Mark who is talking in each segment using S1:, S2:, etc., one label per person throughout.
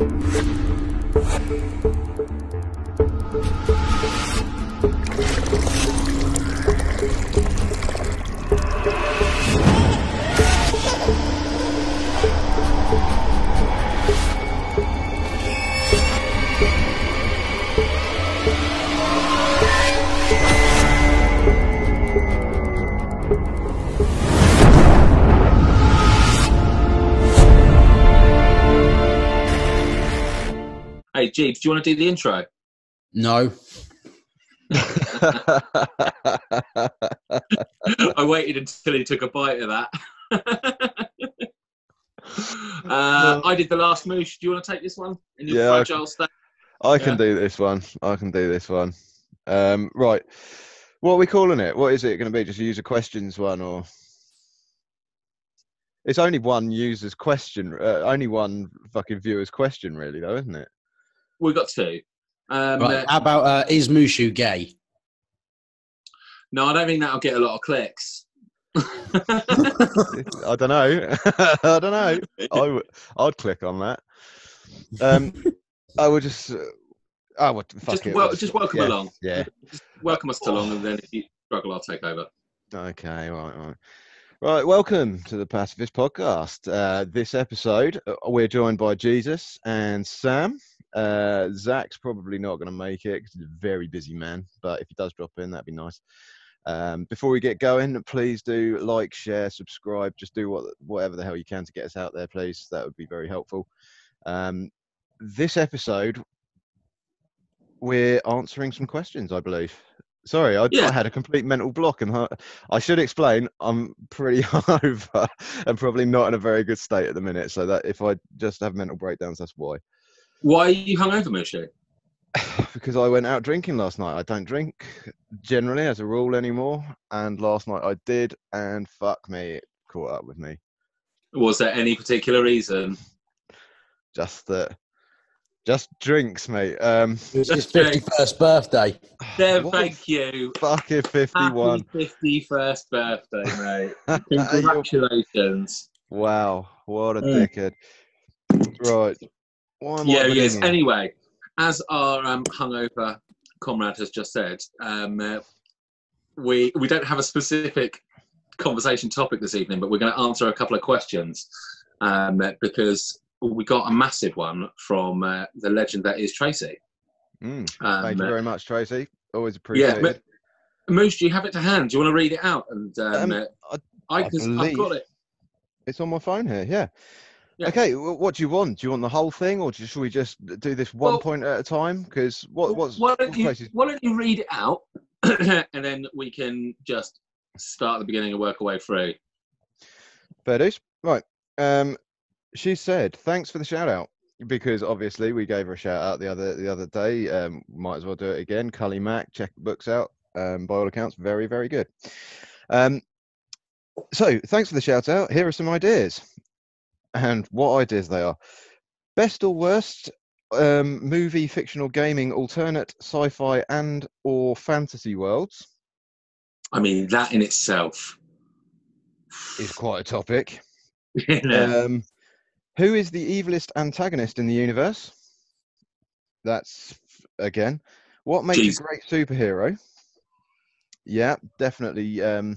S1: Hey, Jeeves, do you want to do the intro?
S2: No.
S1: I waited until he took a bite of that. uh, I did the last moosh. Do you want to take this one in your
S3: Yeah, I
S1: state?
S3: I can
S1: Yeah.
S3: do this one. I can do this one. Um, right. What are we calling it? What is it going to be? Just a user questions one or? It's only one user's question, uh, only one fucking viewer's question, really, though, isn't it?
S1: We've got two. Um,
S2: Right.
S1: uh,
S2: How about uh, is Mushu gay?
S1: no, I don't think that'll get a lot of clicks.
S3: I don't know. I don't know. I w- I'd click on that. Um, I would just. Uh, I would fuck
S1: just,
S3: it.
S1: wel-
S3: we'll
S1: just welcome
S3: yeah,
S1: along.
S3: Yeah.
S1: Just welcome us along, and then if you struggle, I'll take over.
S3: Okay, right, right. Right, welcome to the Pacifist Podcast. Uh, this episode, uh, we're joined by Jesus and Sam. Uh, Zach's probably not going to make it because he's a very busy man, but if he does drop in, that'd be nice. Um, before we get going, please do like, share, subscribe. Just do what, whatever the hell you can to get us out there, please. That would be very helpful. Um, this episode, we're answering some questions, I believe. Sorry, I, I had a complete mental block, and I- I should explain. I'm pretty hungover and probably not in a very good state at the minute. So that if I just have mental breakdowns, that's why.
S1: Why are you hungover, Mushu?
S3: because I went out drinking last night. I don't drink generally as a rule anymore, and last night I did, and fuck me, it caught up with me.
S1: Was there any particular reason?
S3: Just that, just drinks, mate. Um,
S2: It was his
S1: That's great.
S2: 51st birthday.
S1: There,
S3: what a
S1: thank you.
S3: fucking fifty-one.
S1: Happy fifty-first birthday, mate. Congratulations.
S3: Wow, what a
S1: Mm.
S3: dickhead. Right. Why am I
S1: Yeah, yes.
S3: ringing?
S1: Anyway, as our um, hungover comrade has just said, um, uh, we we don't have a specific conversation topic this evening, but we're going to answer a couple of questions um, uh, because we got a massive one from uh, the legend that is Tracy.
S3: Mm,
S1: Um,
S3: Thank you very much, Tracy. Always
S1: yeah,
S3: appreciated.
S1: but Moose, do you have it to hand? Do you want to read it out? And um,
S3: Um,
S1: uh,
S3: I-
S1: I,
S3: I
S1: can, I've got it.
S3: It's on my phone here. Yeah.
S1: Yeah.
S3: Okay. wh- What do you want? Do you want the whole thing, or should we just do this one
S1: Well-
S3: point at a time? Because what what's
S1: why,
S3: what
S1: don't you,
S3: Tracy's
S1: why don't you read it out, and then we can just start at the beginning and work our way through.
S3: Fair dues. Right. Um, she said, "Thanks for the shout out." Because obviously we gave her a shout out the other the other day. Um, might as well do it again. Cully Mac, check the books out. Um, by all accounts, very very good. Um, so thanks for the shout out. Here are some ideas, and what ideas they are. Best or worst um, movie, fictional, gaming, alternate, sci-fi, and or fantasy worlds
S1: I mean, that in itself.
S3: is quite a topic.
S1: Yeah.
S3: Um, who is the evilest antagonist in the universe? That's again. What makes
S1: Jeez.
S3: a great superhero? Yeah, definitely. Um,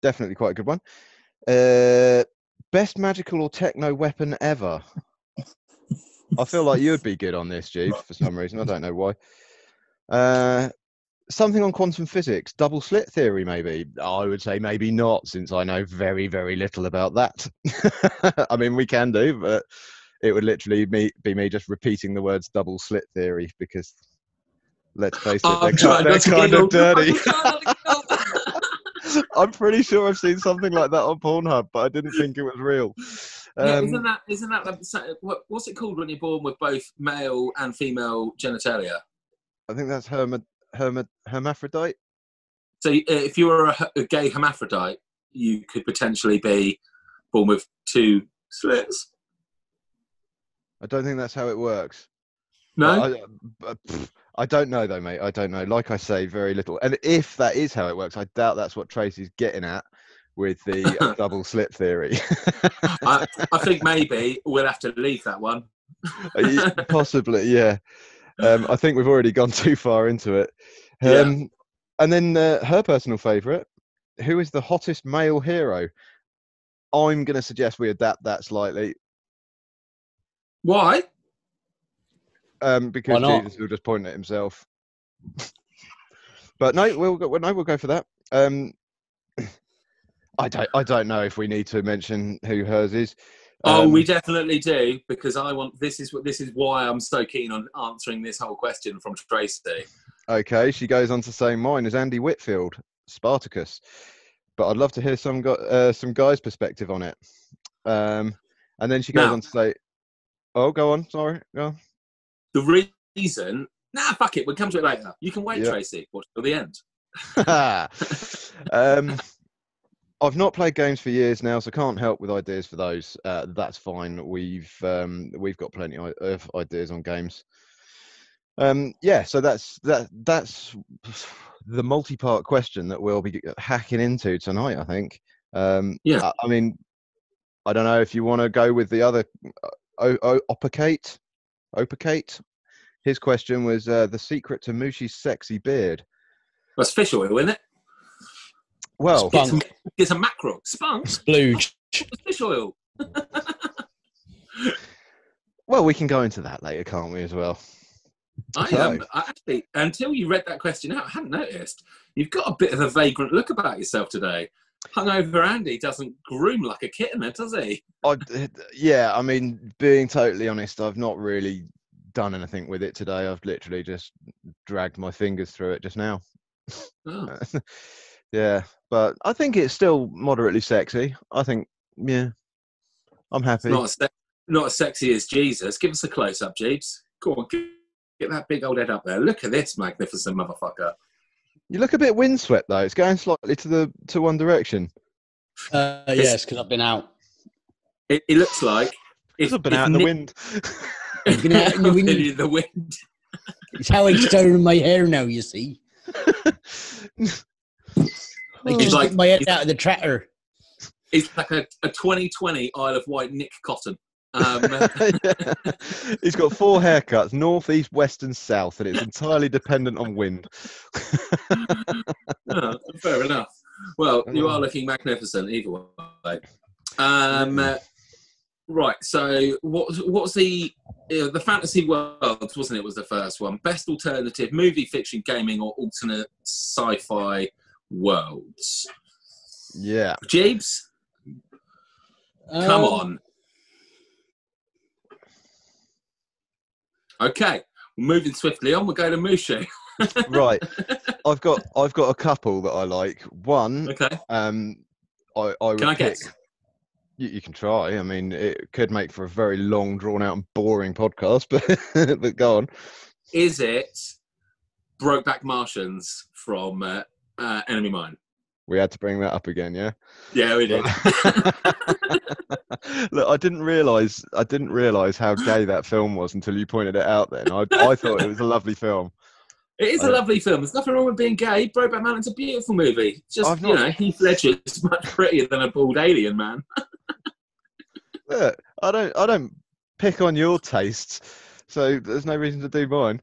S3: definitely quite a good one. Uh, best magical or techno weapon ever. I feel like you'd be good on this, Jeeves, for some reason. I don't know why. Uh, something on quantum physics, double slit theory, maybe. I would say maybe not, since I know very, very little about that. I mean, we can do, but it would literally me, be me just repeating the words double slit theory because, let's face it, they're,
S1: I'm trying
S3: they're kind of dirty.
S1: I'm trying not to giggle.
S3: I'm pretty sure I've seen something like that on Pornhub, but I didn't think it was real.
S1: yeah,
S3: Um,
S1: isn't that isn't that what, what's it called when you're born with both male and female genitalia?
S3: I think that's herma, herma, hermaphrodite.
S1: So uh, if you were a gay hermaphrodite, you could potentially be born with two slits.
S3: I don't think that's how it works.
S1: No,
S3: I, but, pff, I don't know though, mate. I don't know. Like I say, very little. And if that is how it works, I doubt that's what Tracy's getting at with the uh, double slit theory.
S1: I, I think maybe we'll have to leave that one
S3: Uh, Possibly, yeah. Um, I think we've already gone too far into it.
S1: Yeah.
S3: Um, And then uh, her personal favourite, who is the hottest male hero? I'm going to suggest we adapt that slightly
S1: Why?
S3: um, because
S2: not?
S3: Jesus will just point at himself. but no, we'll go, no, we'll go for that. Um, I don't, I don't know if we need to mention who hers is.
S1: Oh,
S3: Um,
S1: we definitely do because I want. This is what. This is why I'm so keen on answering this whole question from Tracy.
S3: Okay, she goes on to say mine is Andy Whitfield, Spartacus, but I'd love to hear some uh, some guys' perspective on it. Um, and then she goes
S1: Now-
S3: on to say, "Oh, go on, sorry, go on."
S1: The reason. Nah, fuck it. We'll come to it later. You can wait,
S3: Yeah.
S1: Tracy. Watch till the end.
S3: um, I've not played games for years now, so can't help with ideas for those. Uh, that's fine. We've um, we've got plenty of ideas on games. Um, yeah, so that's that that's the multi-part question that we'll be hacking into tonight. I think. Um,
S1: Yeah.
S3: I, I mean, I don't know if you want to go with the other uh, o- Opacate. Opacate. His question was uh, the secret to Mushi's sexy beard.
S1: That's fish oil, isn't it?
S3: Well,
S1: Get some,
S2: Spunk.
S1: get some mackerel. Spunk.
S2: Splooge.
S1: Fish oil.
S3: Well, we can go into that later, can't we, as well?
S1: I
S3: So-
S1: am I actually until you read that question out, I hadn't noticed. You've got a bit of a vagrant look about yourself today. Hungover Andy doesn't groom like a kitten, does he?
S3: I, yeah, I mean, being totally honest, I've not really done anything with it today. I've literally just dragged my fingers through it just now.
S1: Oh.
S3: yeah, but I think it's still moderately sexy. I think, yeah, I'm happy.
S1: Not as, se- not as sexy as Jesus. Give us a close up, Jeeves. Go on, get, get that big old head up there. Look at this magnificent motherfucker.
S3: You look a bit windswept though. It's going slightly to the to one direction.
S2: Uh, yes, because I've been out.
S1: It, it looks like
S3: It's been out in the wind.
S2: Been out in the wind.
S1: in the wind.
S2: It's how I started my hair now, you see. I
S1: It's like-
S2: my head out of the tractor.
S1: It's like a, a 2020 Isle of Wight Nick Cotton. Um,
S3: He's got four haircuts: north, east, west, and south, and it's entirely dependent on wind.
S1: oh, fair enough. Well, you are looking magnificent either way. Um, uh, right. So, what what's the uh, the fantasy worlds? Wasn't it? Was the first one best alternative movie, fiction, gaming, or alternate sci-fi worlds?
S3: yeah.
S1: Jeeves, come
S2: Um,
S1: on. Okay, we're moving swiftly on. We'll go to Mushu.
S3: right i've got i've got a couple that i like one
S1: Okay,
S3: um i i would
S1: can I
S3: pick,
S1: guess?
S3: You, you can try i mean it could make for a very long drawn out and boring podcast but but go on
S1: Is it Brokeback Martians from uh, uh, Enemy Mine?
S3: we had to bring that up again yeah
S1: Yeah, we did.
S3: look i didn't realize i didn't realize how gay that film was until you pointed it out then i, I thought it was a lovely film
S1: It is a lovely film. There's nothing wrong with being gay. Brokeback Mountain's a beautiful movie. Just,
S3: I've
S1: you
S3: not-
S1: know, Heath Ledger's much prettier than a bald alien man.
S3: Look, i don't i don't pick on your tastes so there's no reason to do mine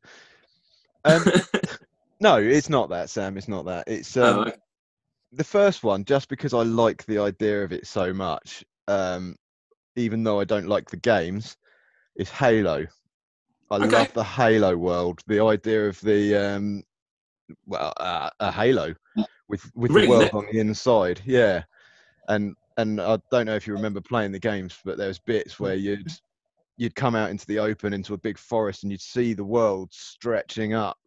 S3: um no it's not that sam it's not that it's um,
S1: Oh, okay.
S3: the first one just because I like the idea of it so much, um, even though I don't like the games, is Halo. I
S1: Okay.
S3: love the Halo world. The idea of the um, well, uh, a Halo with with
S1: Ring,
S3: the world on the inside, yeah. And and I don't know if you remember playing the games, but there's bits where you'd you'd come out into the open into a big forest and you'd see the world stretching up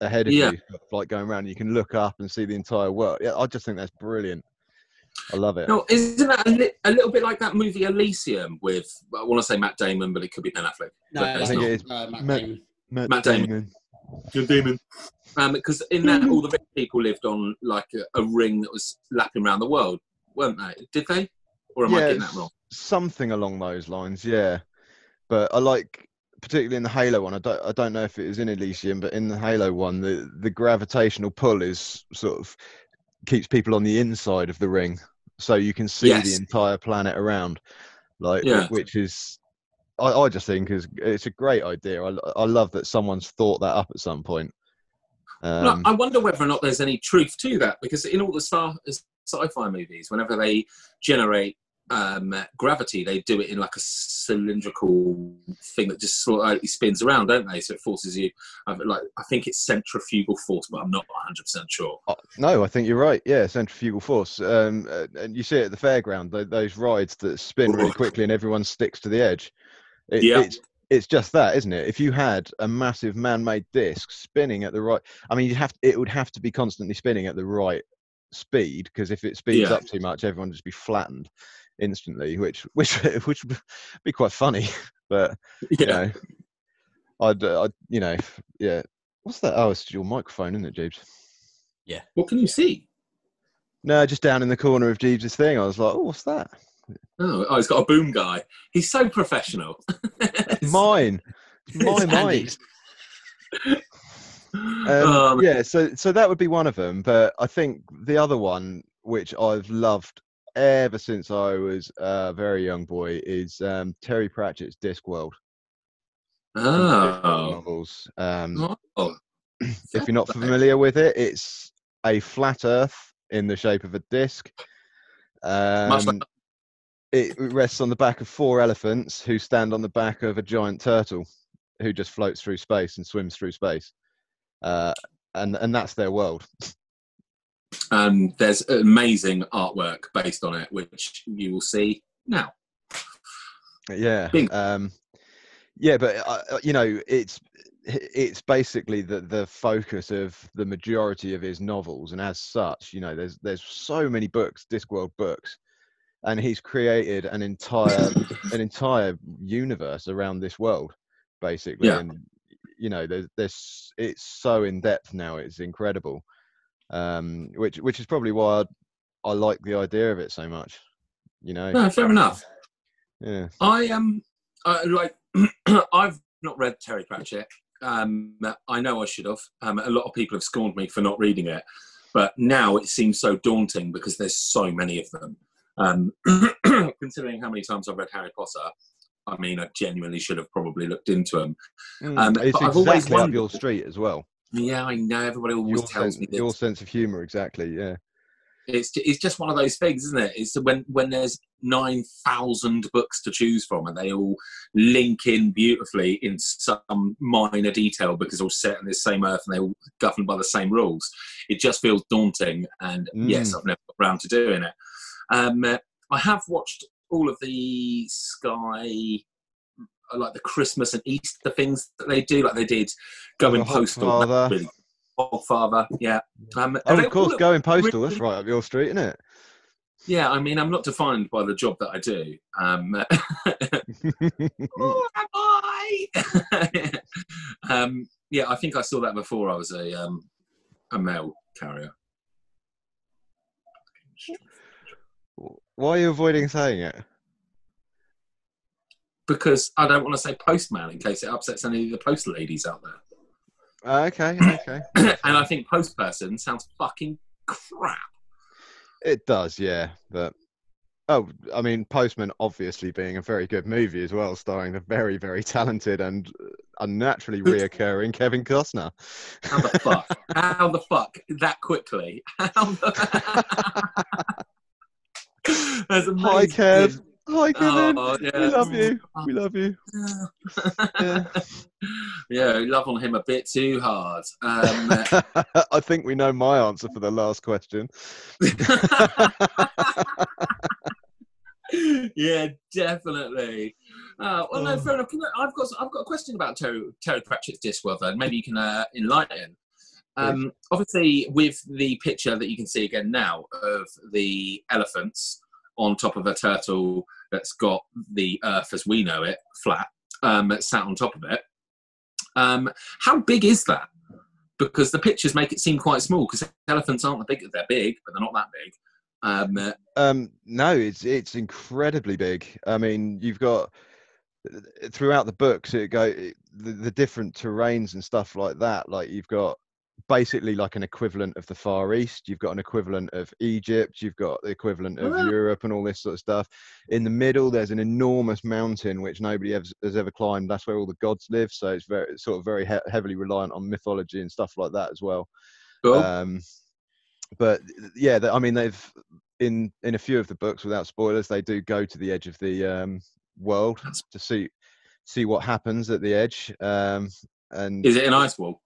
S3: ahead of
S1: Yeah.
S3: you, like going around. You can look up and see the entire world. Yeah, I just think that's brilliant. I love it.
S1: No, isn't that a, li- a little bit like that movie Elysium with, I want to say Matt Damon, but it could be Ben Affleck.
S2: No,
S1: But
S2: it's
S1: it's
S3: think
S1: not.
S3: it is.
S2: No, Matt
S3: Matt-
S2: Damon.
S1: Matt Damon. John Damon. Um, because in that, all the rich people lived on like a, a ring that was lapping around the world, weren't they? Did they? Or am I getting that wrong?
S3: Something along those lines, yeah. But I like, particularly in the Halo one. I don't, I don't know if it was in Elysium, but in the Halo one, the the gravitational pull is sort of keeps people on the inside of the ring, so you can see
S1: Yes.
S3: the entire planet around, like
S1: Yeah.
S3: which is I, I just think is it's a great idea. I, I love that someone's thought that up at some point.
S1: No,
S3: Um,
S1: I wonder whether or not there's any truth to that because in all the sci- sci-fi movies, whenever they generate um, gravity, they do it in like a cylindrical thing that just slightly spins around, don't they? So it forces you. Like I think it's centrifugal force, but I'm not 100 percent sure.
S3: Uh, No, I think you're right. Yeah, centrifugal force. Um, uh, and you see it at the fairground, those rides that spin really quickly and everyone sticks to the edge. It,
S1: Yeah.
S3: It's it's just that, isn't it? If you had a massive man-made disc spinning at the right, I mean, you have it would have to be constantly spinning at the right speed because if it speeds
S1: Yeah.
S3: up too much, everyone would just be flattened instantly, which which which would be quite funny. But you know, I'd, uh, I'd you know, yeah. What's that? Oh, it's your microphone, isn't it, Jeeves? Yeah.
S1: What can you see?
S3: No, just down in the corner of Jeeves's thing. I was like, oh, what's that?
S1: Oh, oh, he's got a boom guy. He's so professional.
S3: Mine. It's my
S2: It's
S3: mic. Um,
S1: Um,
S3: yeah, so so that would be one of them. But I think the other one, which I've loved ever since I was a very young boy, is um, Terry Pratchett's Discworld
S1: Oh.
S3: novels. Um,
S1: oh.
S3: if you're not familiar with it, it's a flat Earth in the shape of a disc.
S1: Like
S3: Um, it rests on the back of four elephants who stand on the back of a giant turtle who just floats through space and swims through space. Uh, and and that's their world.
S1: and there's amazing artwork based on it, which you will see now.
S3: Yeah. Um, yeah, but uh, uh, you know, it's it's basically the the focus of the majority of his novels, and as such, you know, there's there's so many books, Discworld books, and he's created an entire an entire universe around this world, basically.
S1: Yeah.
S3: And you know, there's there's it's so in depth now, it's incredible. Um, which which is probably why I, I like the idea of it so much. You know.
S1: No, fair enough.
S3: Yeah.
S1: I am uh, like I've not read Terry Pratchett. Um, I know I should have. Um, a lot of people have scorned me for not reading it, but now it seems so daunting because there's so many of them. Um, considering how many times I've read Harry Potter, I mean, I genuinely should have probably looked into them.
S3: Mm,
S1: Um,
S3: it's
S1: I've always
S3: exactly up
S1: wondered-
S3: your street as well.
S1: Yeah, I know. Everybody always
S3: Your
S1: tells
S3: sense,
S1: me this.
S3: your sense of humour, exactly. Yeah.
S1: it's it's just one of those things, isn't it? It's when when there's nine thousand books to choose from, and they all link in beautifully in some minor detail because they're all set in the same earth and they're all governed by the same rules. It just feels daunting, and yes,
S3: Mm.
S1: I've never got around to doing it. Um, I have watched all of the Sky. Uh, Like the Christmas and Easter things that they do, like they did Going
S3: The
S1: Postal, that's really- Hogfather, yeah. Um,
S3: Oh, of course, going postal. That's
S1: really-
S3: right up your street, isn't it?
S1: yeah, I mean, I'm not defined by the job that I do. Um, oh, am I? um, yeah, I think I saw that before I was a um, a mail carrier.
S3: Why are you avoiding saying it?
S1: Because I don't want to say postman in case it upsets any of the post ladies out there.
S3: Ah, okay, okay.
S1: and I think postperson sounds fucking crap.
S3: It does, yeah. But oh, I mean, Postman obviously being a very good movie as well, starring the very, very talented and uh, unnaturally reoccurring Kevin Costner.
S1: How the fuck? How the fuck? That quickly? How the... That's amazing.
S3: Hi, Kev. Hi, Kevin.
S1: Oh, yeah.
S3: We love you. We love you. Yeah.
S1: yeah, we love on him a bit too hard. Um,
S3: I think we know my answer for the last question.
S1: yeah, definitely. Uh, well, no,
S3: Oh.
S1: fair enough. Can I- I've got I've got a question about Terry, Terry Pratchett's Discworld. and maybe you can uh, enlighten. Um, obviously, with the picture that you can see again now of the elephants on top of a turtle that's got the Earth as we know it flat, um, sat on top of it. Um, how big is that? Because the pictures make it seem quite small. Because elephants aren't the big; they're big, but they're not that big. Um, uh,
S3: Um, no, it's it's incredibly big. I mean, you've got throughout the books it go the, the different terrains and stuff like that. Like you've got basically like an equivalent of the Far East. You've got an equivalent of Egypt. You've got the equivalent of. Europe and all this sort of stuff. In the middle, there's an enormous mountain which nobody has, has ever climbed. That's where all the gods live. So it's very it's sort of very he- heavily reliant on mythology and stuff like that as well.
S1: Cool.
S3: Um, but yeah, I mean they've in in a few of the books, without spoilers, they do go to the edge of the um, world
S1: That's-
S3: to see see what happens at the edge. Um, and
S1: Is it an ice wall?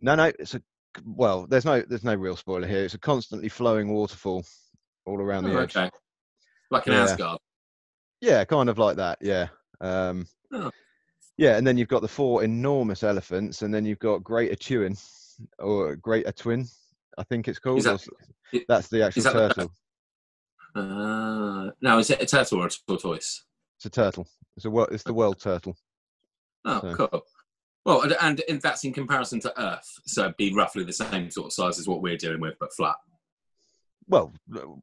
S3: No, no, it's a well. There's no there's no real spoiler here. It's a constantly flowing waterfall all around the
S1: Oh,
S3: edge.
S1: okay. Like an
S3: Yeah.
S1: Asgard.
S3: Yeah, kind of like that. Yeah. Um,
S1: Oh.
S3: Yeah, and then you've got the four enormous elephants, and then you've got Greater Chewin or Greater Twin, I think it's called.
S1: that-
S3: or s-
S1: i-
S3: that's the actual
S1: that the-
S3: turtle.
S1: Uh, now, is it a turtle or a tortoise?
S3: It's a turtle. It's a it's the world turtle.
S1: Oh,
S3: So-
S1: cool. Well, and, that's in comparison to Earth, so it'd be roughly the same sort of size as what we're dealing with, but flat.
S3: Well,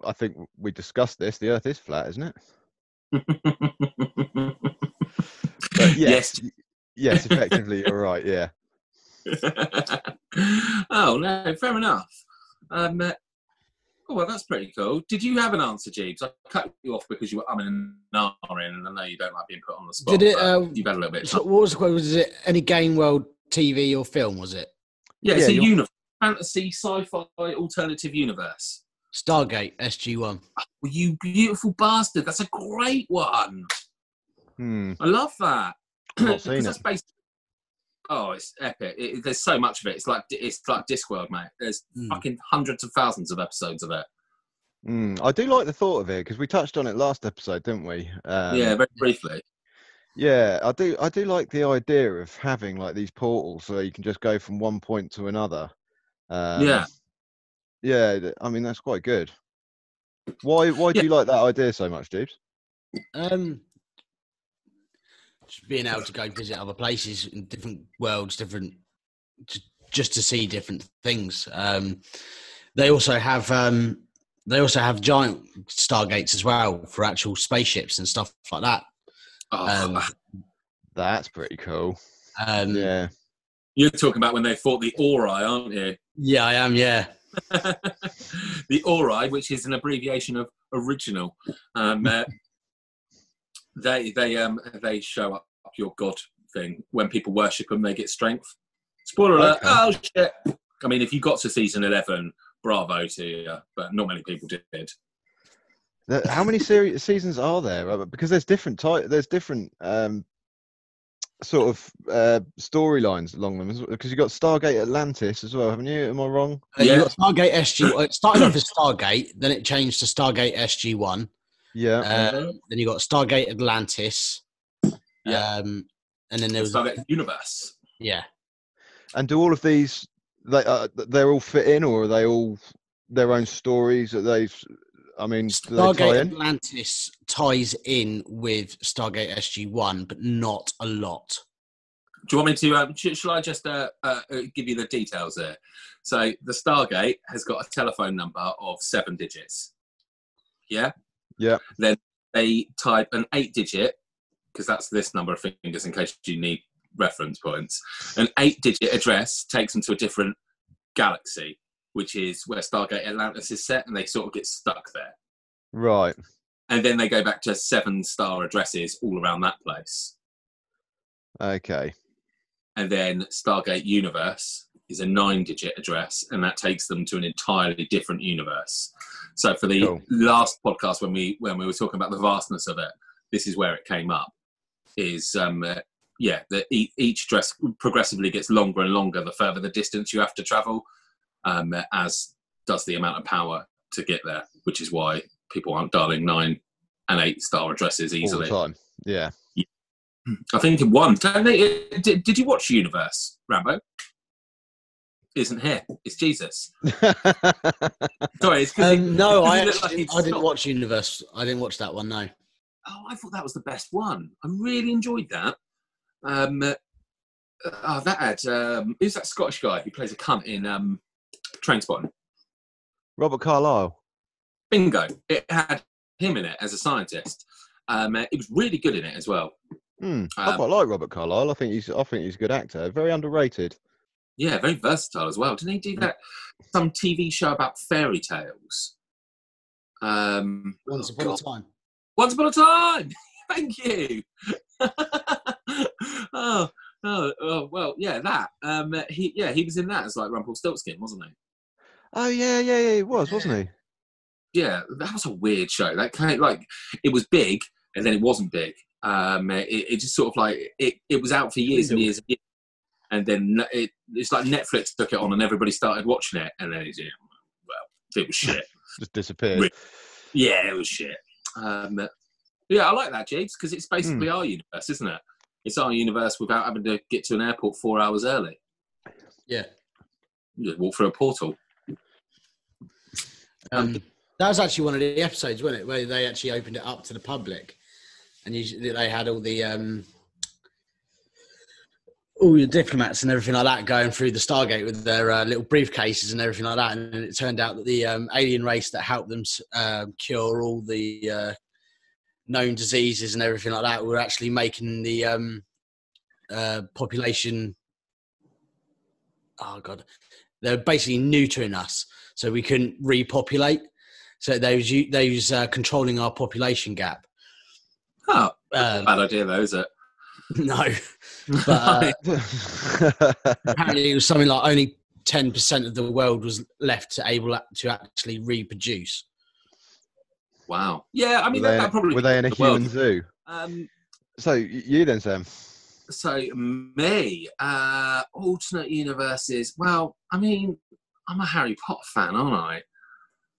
S3: I think we discussed this. The Earth is flat, isn't it? But yes, yes, effectively, you're right. Yeah.
S1: oh no, fair enough. Um, uh, oh well, that's pretty cool. Did you have an answer, Jeeves? I cut you off because you were umming and ahhing, and I know you don't like being put on the spot.
S2: Did it?
S1: but
S2: Uh,
S1: you've had a little bit. Of
S2: so what was the quote? Was it any game world TV or film? Was it
S1: Yeah, it's
S3: yeah,
S1: a
S3: you're-
S1: universe, fantasy, sci-fi, alternative universe.
S2: Stargate SG One?
S1: Well, you beautiful bastard! That's a great one.
S3: Hmm.
S1: I love that.
S3: Not
S1: Because
S3: seen
S1: that's
S3: it.
S1: based- Oh, it's epic! It, there's so much of it. It's like it's like Discworld, mate. There's
S2: Hmm.
S1: fucking hundreds of thousands of episodes of it.
S3: Mm, I do like the thought of it because we touched on it last episode, didn't we? Um,
S1: yeah, very briefly.
S3: Yeah, I do. I do like the idea of having like these portals so you can just go from one point to another. Um,
S1: Yeah.
S3: Yeah, I mean that's quite good. Why? Why do
S1: Yeah.
S3: you like that idea so much, dude?
S2: Um, just being able to go visit other places in different worlds, different, just, just to see different things. Um, they also have um, they also have giant stargates as well for actual spaceships and stuff like that.
S1: Oh,
S2: Um,
S3: That's pretty cool.
S2: um,
S3: Yeah.
S1: You're talking about when they fought the Ori, aren't you?
S2: yeah, I am. Yeah,
S1: the Ori, which is an abbreviation of original. Um, uh, they they um they show up your god thing when people worship them. They get strength. Spoiler alert!
S3: Okay.
S1: Oh shit! I mean, if you got to season eleven, bravo to you, but not many people did.
S3: How many series seasons are there? Uh, Because there's different type. There's different um, sort of uh, storylines along them. Because you've got Stargate Atlantis as well, haven't you? Am I wrong?
S2: Uh,
S1: Yeah.
S2: you got Stargate SG. well, It started off as Stargate, then it changed to Stargate SG One.
S3: Yeah.
S2: Uh, then you got Stargate Atlantis.
S1: Yeah.
S2: Um, and then there was
S1: Stargate Universe.
S2: yeah.
S3: And do all of these they uh, they're all fit in, or are they all their own stories? That they, I mean, do they tie
S2: Stargate
S3: in?
S2: Atlantis ties in with Stargate SG One, but not a lot.
S1: Do you want me to? Um, sh- shall I just uh, uh, uh, give you the details there? So the Stargate has got a telephone number of seven digits. Yeah.
S3: Yeah.
S1: Then they type an eight-digit because that's this number of fingers in case you need reference points. An eight-digit address takes them to a different galaxy, which is where Stargate Atlantis is set, and they sort of get stuck there.
S3: Right.
S1: And then they go back to seven-star addresses all around that place.
S3: Okay.
S1: and then Stargate Universe is a nine-digit address, and that takes them to an entirely different universe. So for the
S3: Cool.
S1: last podcast, when we when we were talking about the vastness of it, this is where it came up. Is um, uh, yeah, the, e- each dress progressively gets longer and longer the further the distance you have to travel, um, as does the amount of power to get there. Which is why people aren't dialing nine and eight star addresses
S3: All
S1: easily.
S3: the time. Yeah.
S1: I think in one. Don't they, did, did you watch Universe, Rambo? Isn't here. It's Jesus. Sorry, it's 'cause he-
S2: Um, no, I
S1: he like
S2: actually, I didn't watch Universe. I didn't watch that one. No.
S1: Oh, I thought that was the best one. I really enjoyed that. Um, uh, oh, that had um, who's that Scottish guy who plays a cunt in um, Trainspotting?
S3: Robert Carlyle.
S1: Bingo! It had him in it as a scientist. Um, uh, it was really good in it as well.
S3: Hmm. I
S1: Um,
S3: quite like Robert Carlyle. I think he's I think he's a good actor. Very underrated.
S1: Yeah, very versatile as well. Didn't he do that? Some TV show about fairy tales. Um,
S2: Once
S1: oh,
S2: upon a time.
S1: Once upon a time. Thank you. oh, oh, oh, well, yeah, that. Um, he, yeah, he was in that as like Rumpelstiltskin, wasn't he?
S3: Oh yeah, yeah, yeah. He was, wasn't he?
S1: Yeah, that was a weird show. That kind of like it was big and then it wasn't big. Um, it, it just sort of like it, it was out for years and years and years, and then it, it's like Netflix took it on and everybody started watching it, and then it, yeah, well, it was shit.
S3: Just disappeared.
S1: Yeah, it was shit. Um, yeah, I like that, Jeeves, because it's basically our universe, isn't it? It's our universe without having to get to an airport four hours early.
S2: Yeah.
S1: You just walk through a portal.
S2: Um, that was actually one of the episodes, wasn't it, where they actually opened it up to the public, and you, they had all the um, all the diplomats and everything like that going through the Stargate with their uh, little briefcases and everything like that, and it turned out that the um, alien race that helped them uh, cure all the uh, known diseases and everything like that were actually making the um, uh, population. Oh god, they're basically neutering us, so we couldn't repopulate. So they was they was uh, controlling our population gap.
S1: Oh,
S2: Um,
S1: bad idea though, is it?
S2: no, but uh, apparently it was something like only ten percent of the world was left to able to actually reproduce.
S1: wow. Yeah, I mean
S3: were,
S1: that,
S3: they,
S1: that probably
S3: were they in a
S1: the world.
S3: human zoo?
S1: Um,
S3: So you then, Sam?
S1: so me, uh, alternate universes. Well, I mean, I'm a Harry Potter fan, aren't I?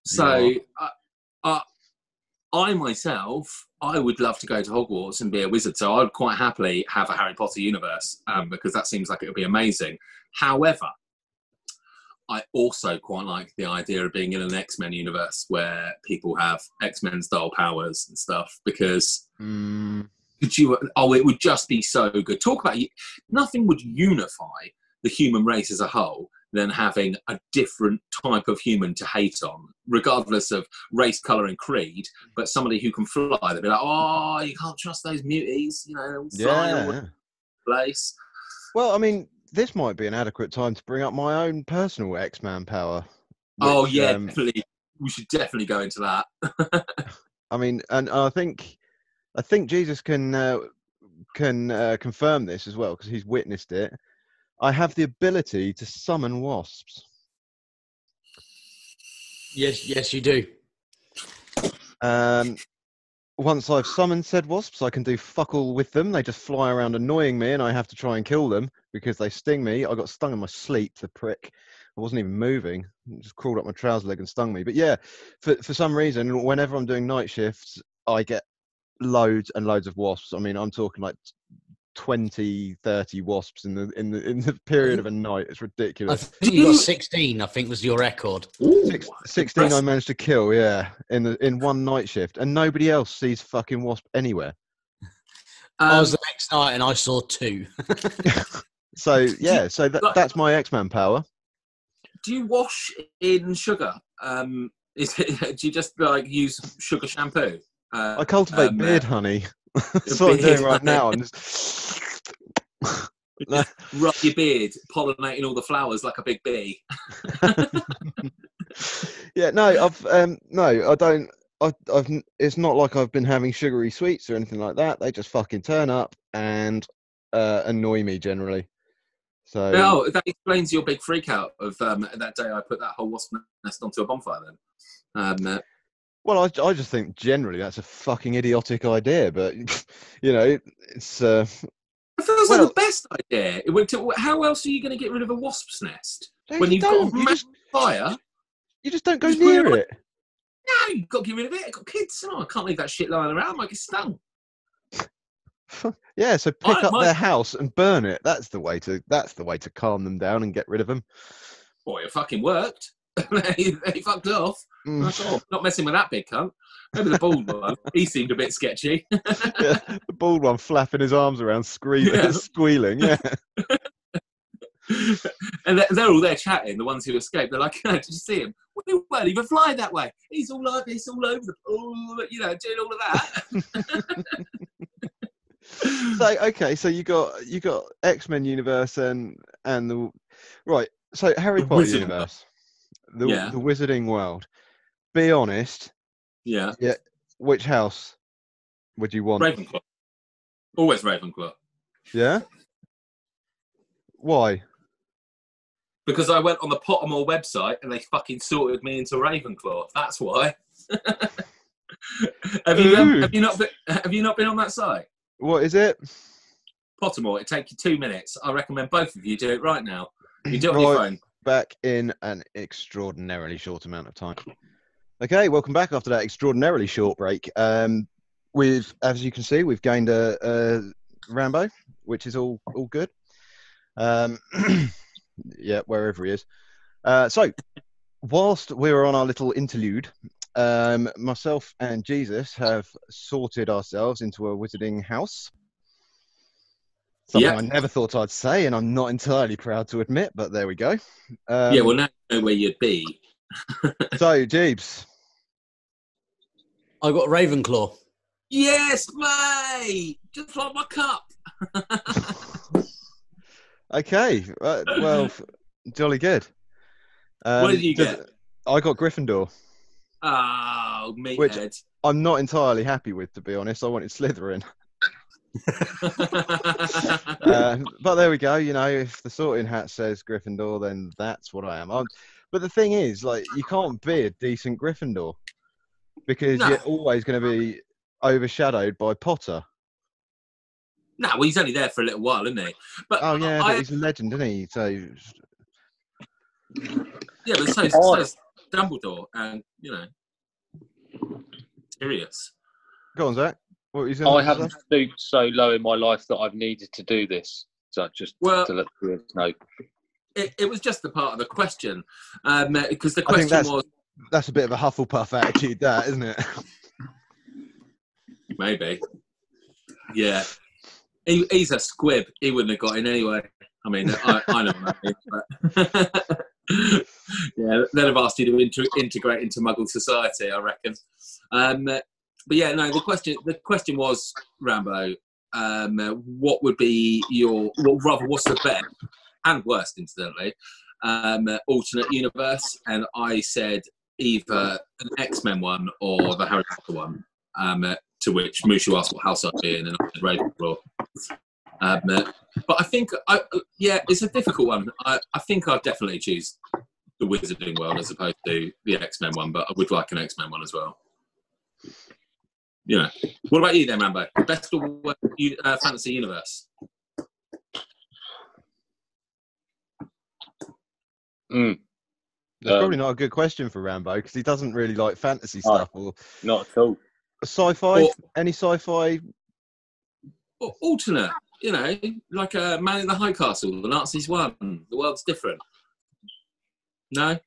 S1: So,
S3: You
S1: uh, uh, I myself, I would love to go to Hogwarts and be a wizard. So I'd quite happily have a Harry Potter universe um, because that seems like it would be amazing. However, I also quite like the idea of being in an X Men universe where people have X Men style powers and stuff because
S3: Mm,
S1: could you oh it would just be so good talk about nothing would unify the human race as a whole than having a different type of human to hate on regardless of race color and creed but somebody who can fly they'd be like oh you can't trust those muties you know flying
S3: yeah.
S1: place
S3: Well, I mean, this might be an adequate time to bring up my own personal X-Man power.
S1: oh yeah
S3: um,
S1: definitely we should definitely go into that
S3: I mean, and I think, I think Jesus can uh, can uh, confirm this as well because he's witnessed it. I have the ability to summon wasps.
S2: Yes, yes, you do.
S3: Um, once I've summoned said wasps, I can do fuck all with them. They just fly around annoying me, and I have to try and kill them because they sting me. I got stung in my sleep, the prick. I wasn't even moving; it just crawled up my trouser leg and stung me. But yeah, for for some reason, whenever I'm doing night shifts, I get loads and loads of wasps. I mean, I'm talking like 20, 30 wasps in the in the in the period of a night. It's ridiculous
S2: I
S3: ridiculous.
S2: think you got sixteen. I think was your record.
S1: Ooh,
S3: Six, 16 I managed to kill, yeah, in the in one night shift, and nobody else sees fucking wasp anywhere.
S2: I
S1: Um,
S2: was the next night and I saw two.
S3: So yeah, so that, that's my X-Man power.
S1: do you wash in sugar um is it, do you just like use sugar shampoo uh,
S3: I cultivate
S1: um, uh,
S3: beard honey. That's what I'm doing right now. I'm just
S1: rub your beard, pollinating all the flowers like a big bee.
S3: yeah, no, I've um, no, I don't. I, I've. It's not like I've been having sugary sweets or anything like that. They just fucking turn up and uh, annoy me generally. So
S1: Oh, that explains your big freak out of um, that day I put that whole wasp nest onto a bonfire. Then, um, uh,
S3: Well, I, I just think generally that's a fucking idiotic idea, but you know, it's uh,
S1: it feels
S3: Well-
S1: like the best idea. To, how else are you going to get rid of a wasp's nest when
S3: you
S1: you've got a
S3: You just,
S1: fire?
S3: you just don't go
S1: Just put it
S3: near it.
S1: No, you've got to get rid of it. I've got kids. Oh, I can't leave that shit lying around. I might get stung.
S3: Yeah, so pick
S1: My-
S3: up
S1: my-
S3: their house and burn it. That's the way to. That's the way to calm them down and get rid of them.
S1: Boy, it fucking worked. they, they fucked off.
S3: Mm.
S1: That's. Not messing with that big cunt. Maybe the bald one. He seemed a bit sketchy.
S3: yeah, the bald one flapping his arms around, screaming,
S1: Yeah.
S3: squealing. Yeah,
S1: and they're, they're all there chatting, the ones who escaped. They're like, did you see him? We weren't even fly that way. He's all like this, all over the pool, you know, doing all of that.
S3: so okay, so you got you got X Men universe and and the right. So Harry Potter universe, the
S1: Yeah.
S3: the Wizarding world. Be honest,
S1: yeah, Yeah.
S3: which house would you want?
S1: Ravenclaw. Always Ravenclaw.
S3: Yeah. Why?
S1: Because I went on the Pottermore website and they fucking sorted me into Ravenclaw. That's why. have you have you not been, have you not been on that site?
S3: What is it?
S1: Pottermore. It takes you two minutes. I recommend both of you do it right now. You do it on your phone.
S3: Back in an extraordinarily short amount of time. Okay, welcome back after that extraordinarily short break. Um, we've, as you can see, we've gained a, a Rambo, which is all all good. Um, yeah, wherever he is. Uh, so, whilst we were on our little interlude, um, myself and Jesus have sorted ourselves into a wizarding house. Something
S1: Yeah.
S3: I never thought I'd say, and I'm not entirely proud to admit, but there we go. Um,
S1: yeah, well now you know where you'd be.
S3: so, Jeeves,
S2: I got Ravenclaw.
S1: Yes, mate. Just like my cup.
S3: okay, uh, well, jolly good. Um,
S1: what did you get?
S3: I got Gryffindor.
S1: Oh, meathead.
S3: Which- I'm not entirely happy with, to be honest. I wanted Slytherin. Uh, but there we go. You know, if the sorting hat says Gryffindor, then that's what I am. I'm, but the thing is, like, you can't be a decent Gryffindor because
S1: No.
S3: you're always going to be overshadowed by Potter.
S1: no, well, he's only there for a little while, isn't he? But
S3: Oh yeah,
S1: I,
S3: but he's a legend, isn't he? So
S1: yeah, but so, so is Dumbledore, and you know, Sirius.
S3: go on, Zach. What
S4: I haven't stooped so low in my life that I've needed to do this. So just
S1: Well-
S4: to let the know.
S1: It, it was just a part of the question, um, because the question
S3: that's-
S1: was
S3: That's a bit of a Hufflepuff attitude, that isn't it?
S1: maybe, yeah. He, he's a squib. He wouldn't have got in anyway. I mean, I, I know what that is, but yeah, they'd have asked you to inter- integrate into Muggle society, I reckon. Um, but yeah, no. The question, the question was Rambo. Um, uh, what would be your, well, rather, what's the best and worst, incidentally, um, alternate universe? And I said either an X Men one or the Harry Potter one. Um, uh, to which Mushu asked what house I'd be in, and I said Ravenclaw. Um, uh, but I think, I, yeah, it's a difficult one. I, I think I'd definitely choose the Wizarding World as opposed to the X Men one, but I would like an X Men one as well. You know, what about you then, Rambo? Best or worst u- uh, fantasy universe?
S4: Mm,
S3: That's
S4: Um,
S3: probably not a good question for Rambo because he doesn't really like fantasy stuff or
S4: not at all.
S3: sci-fi.
S1: Or-
S3: Any sci-fi?
S1: Or alternate, you know, like a Man in the High Castle, the Nazis won, the world's different. No?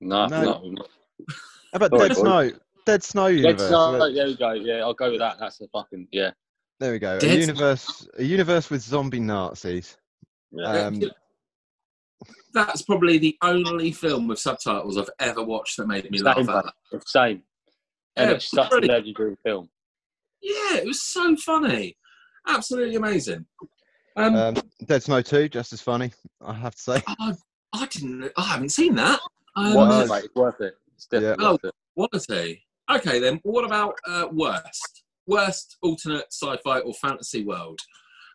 S4: No,
S3: No.
S4: no.
S3: How about
S4: Sorry,
S3: Dead
S4: boy.
S3: Snow? Dead Snow
S4: Dead
S3: universe.
S4: Snow,
S3: Well,
S4: there we go. Yeah, I'll go with that. That's a fucking yeah.
S3: There we go. A
S1: Dead-
S3: universe. A universe with zombie Nazis.
S4: yeah.
S3: Um,
S1: That's probably the only film with subtitles I've ever watched that made me laugh
S4: Same,
S1: out
S4: mate. It's same. And
S1: Yeah,
S4: it's such
S1: brilliant.
S4: a legendary film.
S1: Yeah, it was so funny. Absolutely amazing. Um,
S3: Um, Dead Snow 2, just as funny, I have to say.
S1: I, I didn't. I haven't seen that. Um,
S4: Watch
S3: uh,
S4: it, mate. It's worth it. It's definitely
S1: Yeah.
S4: worth it.
S1: Quality. Okay, then. What about uh, worst? Worst alternate sci-fi or fantasy world?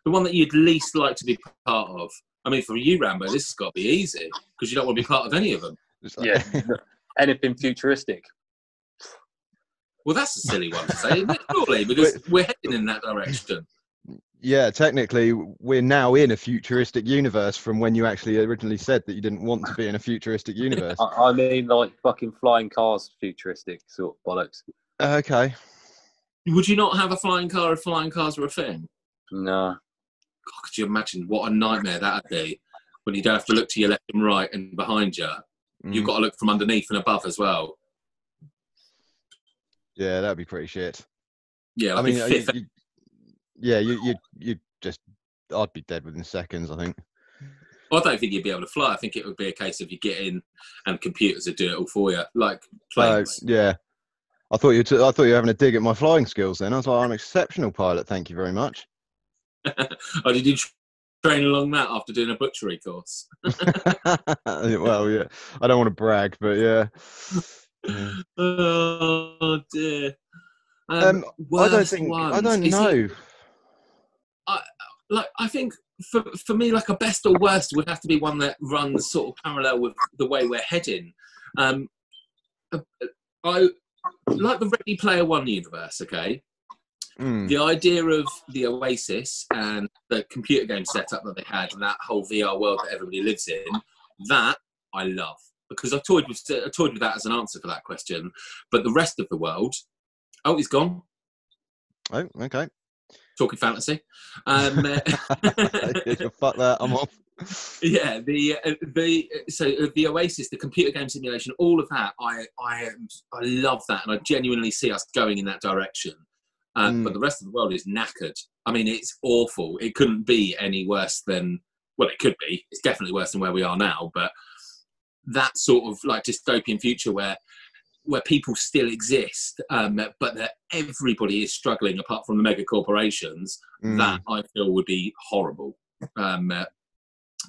S1: The one that you'd least like to be part of. I mean, for you, Rambo, this has got to be easy because you don't want to be part of any of them.
S3: Like-
S4: Yeah. Anything futuristic.
S1: Well, that's a silly one to say, isn't it? Surely, because we're heading in that direction.
S3: Yeah, technically, we're now in a futuristic universe from when you actually originally said that you didn't want to be in a futuristic universe.
S4: I, I mean, like fucking flying cars, futuristic sort of bollocks.
S3: okay.
S1: Would you not have a flying car if flying cars were a thing?
S4: No.
S1: God, could you imagine what a nightmare that'd be when you don't have to look to your left and right and behind you? You've
S3: Mm,
S1: got to look from underneath and above as well.
S3: Yeah, that'd be pretty shit.
S1: Yeah,
S3: I mean,
S1: in
S3: uh, you,
S1: fifth-
S3: you, yeah, you, you, you just, I'd be dead within seconds, I think.
S1: I don't think you'd be able to fly. I think it would be a case of you get in and computers would do it all for you, like
S3: Uh,
S1: planes.
S3: yeah. I thought you. T- I thought you were having a dig at my flying skills. Then I was like, I'm an exceptional pilot. Thank you very much.
S1: oh, did you train along that after doing a butchery course?
S3: well, yeah. I don't want to brag, but yeah.
S1: Oh dear.
S3: Um, I don't think. I don't
S1: Is it-
S3: know.
S1: like I think for for me, like a best or worst would have to be one that runs sort of parallel with the way we're heading. Um, I like the Ready Player One universe. Okay,
S3: Mm.
S1: the idea of the Oasis and the computer game setup that they had, and that whole VR world that everybody lives in, that I love because I toyed with I toyed with that as an answer for that question. But the rest of the world, oh, he's gone.
S3: Oh, okay.
S1: Talking fantasy. Um, uh,
S3: Fuck that. I'm off.
S1: yeah the uh, the so uh, the oasis the computer game simulation all of that i i am i love that and i genuinely see us going in that direction um,
S3: Mm.
S1: but the rest of the world is knackered i mean it's awful it couldn't be any worse than well it could be it's definitely worse than where we are now but that sort of like dystopian future where where people still exist um, but that everybody is struggling apart from the mega corporations
S3: Mm.
S1: that I feel would be horrible. Um, uh,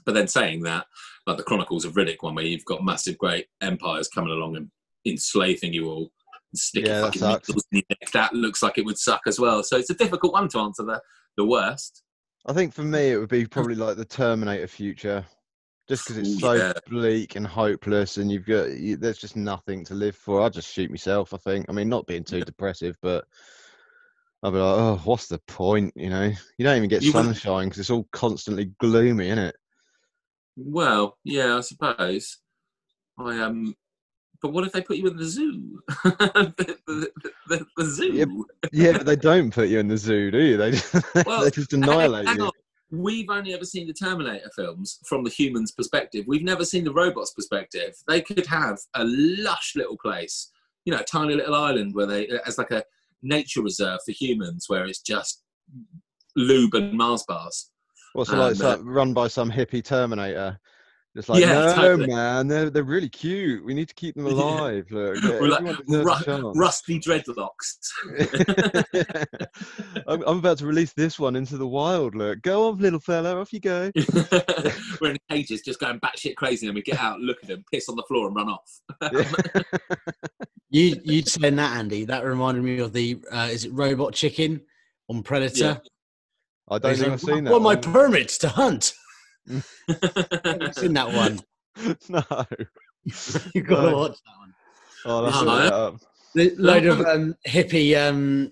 S1: but then saying that, like the Chronicles of Riddick one, where you've got massive, great empires coming along and enslaving you all, and sticking
S3: Yeah, that
S1: fucking needles in your neck, that looks like it would suck as well. So it's a difficult one to answer the the worst.
S3: I think for me, it would be probably like the Terminator future, just because it's so
S1: yeah.
S3: bleak and hopeless, and you've got you, there's just nothing to live for. I'd just shoot myself. I think. I mean, not being too depressive, but I'd be like, oh, what's the point? You know, you don't even get
S1: You
S3: sunshine because it's all constantly gloomy, isn't it?
S1: Well, yeah, I suppose. I um, but what if they put you in the zoo? the, the, the, the zoo.
S3: Yeah, Yeah, but they don't put you in the zoo, do you? They
S1: Well,
S3: they just
S1: Hang-
S3: annihilate
S1: hang
S3: you.
S1: on. We've only ever seen the Terminator films from the human's perspective. We've never seen the robot's perspective. They could have a lush little place, you know, a tiny little island where they, as like a nature reserve for humans, where it's just lube and Mars bars.
S3: What's it like?
S1: Um,
S3: some- run by some hippie Terminator. Just like,
S1: Yeah,
S3: no,
S1: totally.
S3: man, they're they're really cute. We need to keep them
S1: Yeah.
S3: alive. Look,
S1: We're like
S3: everyone deserves a
S1: ru- rusty dreadlocks.
S3: I'm, I'm about to release this one into the wild. Look, go on, little fella, off you go.
S1: We're in cages, just going batshit crazy, and we get out, look at them, piss on the floor, and run off.
S2: You you saying that, Andy? That reminded me of the uh, is it Robot Chicken on Predator?
S3: I don't
S2: He's
S3: think
S2: like,
S3: I've seen that.
S2: What are my
S3: one.
S2: permits to hunt? I've seen that one.
S3: no.
S2: You've got to watch that one.
S3: Oh, that's
S1: No.
S3: that up.
S2: The load of um, hippie um,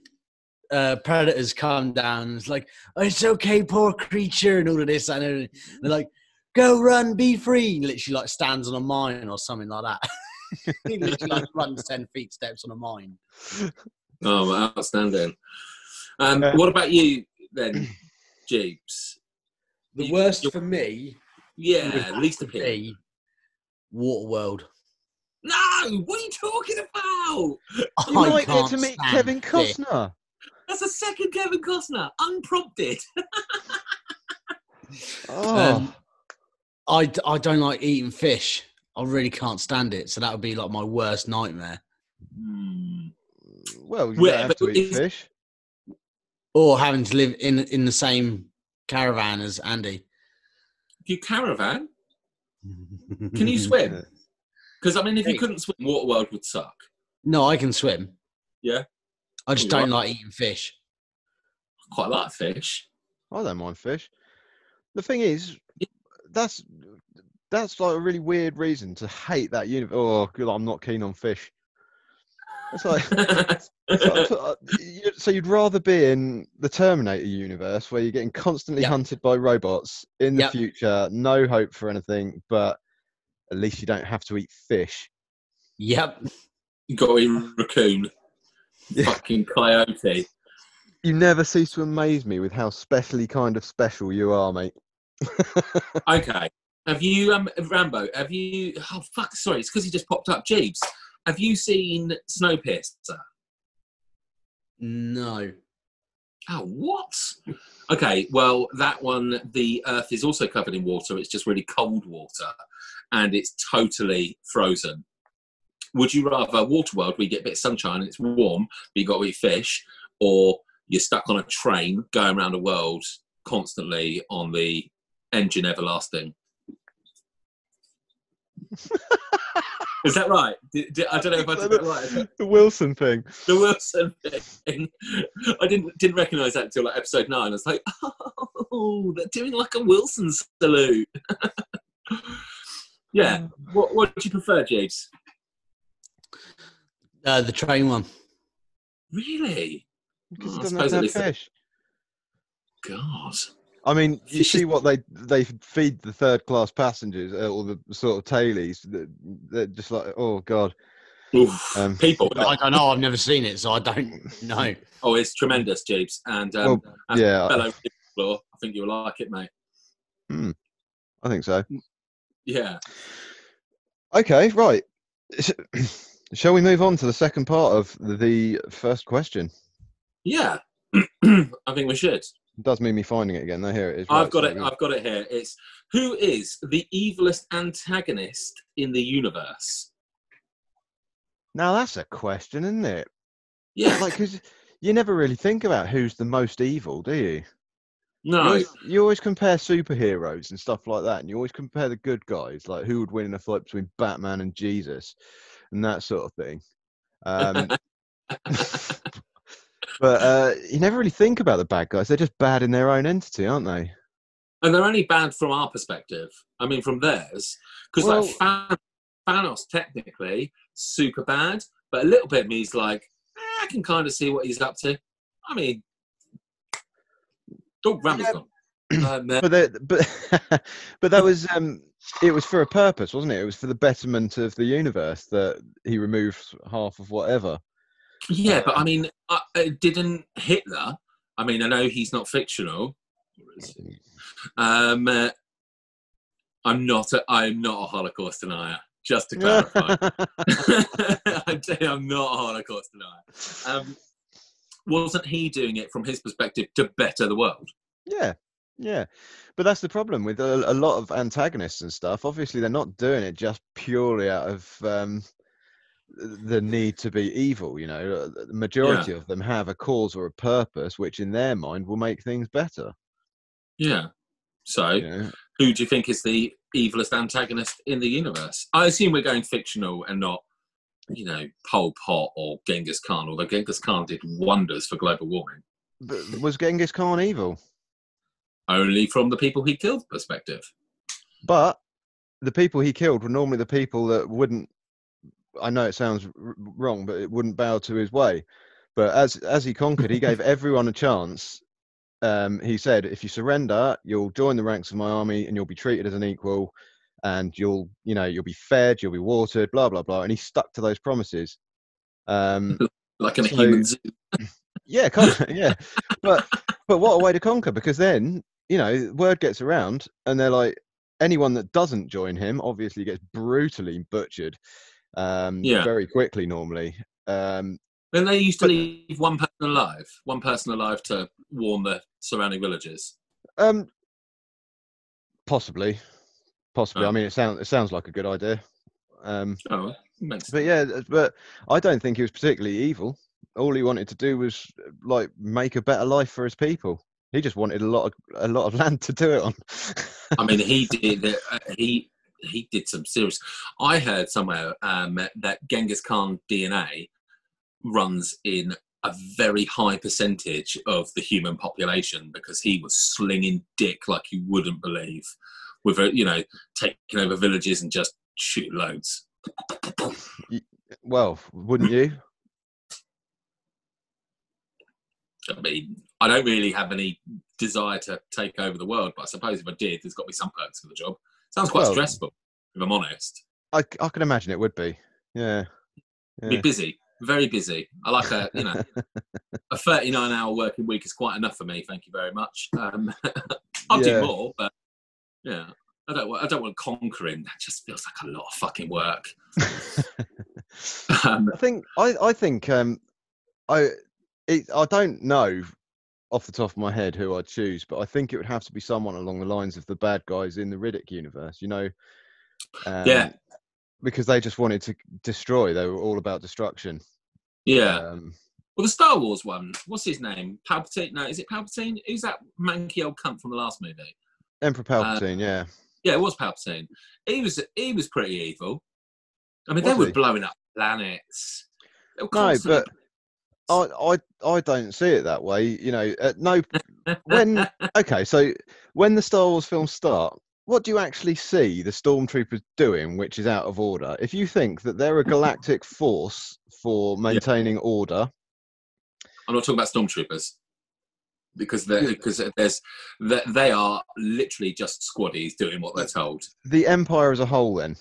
S2: uh, predators come down. It's like, oh, it's okay, poor creature, and all of this. And everything. they're like, go run, be free. Literally, like stands on a mine or something like that. he literally like, runs ten feet steps on a mine.
S1: Oh, outstanding. Um, what about you then, Jeeps?
S2: The
S1: You-
S2: worst for me
S1: Yeah,
S2: would
S1: least
S2: have to
S1: opinion.
S2: be Waterworld.
S1: No, what are you talking about?
S3: You
S2: I
S3: might get to meet Kevin
S2: fish.
S3: Costner.
S1: That's a second Kevin Costner, unprompted.
S3: Oh,
S2: Um, I, d- I don't like eating fish. I really can't stand it. So that would be like my worst nightmare.
S1: Hmm.
S3: well, you
S1: well,
S3: don't have to eat fish.
S2: Or having to live in in the same caravan as Andy.
S1: You caravan? Can you swim? Because I mean, if you couldn't swim, Waterworld would suck.
S2: No, I can swim.
S1: Yeah?
S2: I just don't like eating fish.
S1: Quite like fish.
S3: I don't mind fish. The thing is, that's that's like a really weird reason to hate that universe. Oh, good, I'm not keen on fish. It's like, it's like- so you'd rather be in the Terminator universe where you're getting constantly
S2: Yep.
S3: hunted by robots in the
S2: Yep.
S3: future, no hope for anything, but at least you don't have to eat fish.
S2: Yep.
S1: you got eat raccoon.
S3: Yeah.
S1: Fucking coyote.
S3: You never cease to amaze me with how specially kind of special you are, mate.
S1: Okay. Have you, um, Rambo? Have you? Oh fuck! Sorry, it's because he just popped up. Jeeves, have you seen Snowpiercer?
S2: No.
S1: Oh, what? Okay, well, that one, the Earth is also covered in water. It's just really cold water, and it's totally frozen. would you rather Waterworld where you get a bit of sunshine and it's warm, but you've got to eat fish, or you're stuck on a train going around the world constantly on the engine everlasting? Is that right? Did, did, I don't know if I did that right.
S3: the Wilson thing.
S1: The Wilson thing. I didn't didn't recognise that until like episode nine. I was like, oh, they're doing like a Wilson salute. yeah. What what do you prefer, Jeeves?
S2: Uh, the train one.
S1: Really?
S3: Because
S1: Oh,
S3: it
S1: I
S3: doesn't
S1: suppose
S3: have
S1: at least
S3: fish.
S1: God.
S3: I mean, you see what they they feed the third class passengers uh, or the sort of tailies. They're just like, oh god.
S1: Oof.
S3: Um,
S1: People.
S2: I don't know. I've never seen it, so I don't know.
S1: Oh, it's tremendous, Jeeves. And um,
S3: Well,
S1: as
S3: yeah,
S1: a
S3: I-
S1: fellow floor, I think you'll like it, mate.
S3: Hmm, I think so.
S1: Yeah.
S3: Okay, right. Shall we move on to the second part of the first question?
S1: Yeah. I think we should.
S3: It does mean me finding it again. though. here it is.
S1: I've got
S3: so
S1: it. I've got it here. It's who is the evilest antagonist in the universe?
S3: Now that's a question, isn't it?
S1: Yeah.
S3: Like, because you never really think about who's the most evil, do you? You
S1: no.
S3: always, you always compare superheroes and stuff like that, and you always compare the good guys, like who would win in a fight between Batman and Jesus, and that sort of thing. Um, but uh, you never really think about the bad guys; they're just bad in their own entity, aren't they?
S1: and they're only bad from our perspective. I mean, from theirs, because like Than- Thanos, technically super bad, but a little bit of me's like, eh, I can kind of see what he's up to. I mean, Dog Grammy's
S3: Yeah.
S1: Um,
S3: But the, but but that was um, it was for a purpose, wasn't it? It was for the betterment of the universe that he removed half of whatever.
S1: Yeah, but I mean, uh, didn't Hitler? I mean, I know he's not fictional. He? Um, uh, I'm not. A, I'm not a Holocaust denier. Just to clarify, I I'm not a Holocaust denier. Um, wasn't he doing it from his perspective to better the world?
S3: Yeah, yeah. But that's the problem with a, a lot of antagonists and stuff. Obviously, they're not doing it just purely out of um, the need to be evil. You know, Uh, the majority of them have a cause or a purpose, which in their mind will make things better.
S1: Yeah. So,
S3: You know?
S1: who do you think is the evilest antagonist in the universe? I assume we're going fictional and not, you know, Pol Pot or Genghis Khan. Although Genghis Khan did wonders for global warming,
S3: But was Genghis Khan evil?
S1: only from the people he killed perspective.
S3: But the people he killed were normally the people that wouldn't. I know it sounds r- wrong, but it wouldn't bow to his way. But as as he conquered, he gave everyone a chance. Um, he said, "If you surrender, you'll join the ranks of my army, and you'll be treated as an equal, and you'll, you know, you'll be fed, you'll be watered, blah blah blah." And he stuck to those promises. Um,
S1: Like in a human zoo.
S3: yeah, kind of, yeah. But but what a way to conquer! Because then you know, word gets around, and they're like, anyone that doesn't join him obviously gets brutally butchered. Um,
S1: Yeah.
S3: very quickly normally. Um,
S1: Then they used to
S3: But-
S1: leave one person alive, one person alive to warn the surrounding villages.
S3: um, possibly, possibly. I
S1: Oh.
S3: mean, it sounds it sounds like a good idea. Um,
S1: Oh, makes
S3: but yeah, but I don't think he was particularly evil. All he wanted to do was like make a better life for his people. He just wanted a lot of a lot of land to do it on.
S1: I mean, he did. Uh, he he did some serious. I heard somewhere um, that Genghis Khan DNA runs in a very high percentage of the human population because he was slinging dick like you wouldn't believe, with a, you know taking over villages and just shoot loads.
S3: well, wouldn't you?
S1: I mean, I don't really have any desire to take over the world, but I suppose if I did, there's got to be some perks for the job. Sounds quite
S3: Well-
S1: stressful, if I'm honest.
S3: I, I can imagine it would be. Yeah.
S1: Be busy, very busy. I like a you know a 39 hour working week is quite enough for me. Thank you very much. Um, I'll
S3: Yeah.
S1: do more, but yeah, I don't. I don't want conquering. That just feels like a lot of fucking work. Um,
S3: I think I, I think um I it, I don't know off the top of my head who I'd choose, but I think it would have to be someone along the lines of the bad guys in the Riddick universe. You know, um,
S1: Yeah.
S3: because they just wanted to destroy. They were all about destruction.
S1: Yeah.
S3: Um,
S1: Well, the Star Wars one. What's his name? Palpatine? No, is it Palpatine? Who's that manky old cunt from the last movie?
S3: Emperor Palpatine, yeah.
S1: Yeah, it was Palpatine. He was he was pretty evil. I mean,
S3: Was
S1: they were
S3: he?
S1: blowing up planets.
S3: No,
S1: constantly-
S3: I, I I don't see it that way. You know, at no when okay, so when the Star Wars films start, what do you actually see the stormtroopers doing, which is out of order? If you think that they're a galactic force for maintaining order,
S1: I'm not talking about stormtroopers because they because there's they are literally just squaddies doing what they're told.
S3: the Empire as a whole, then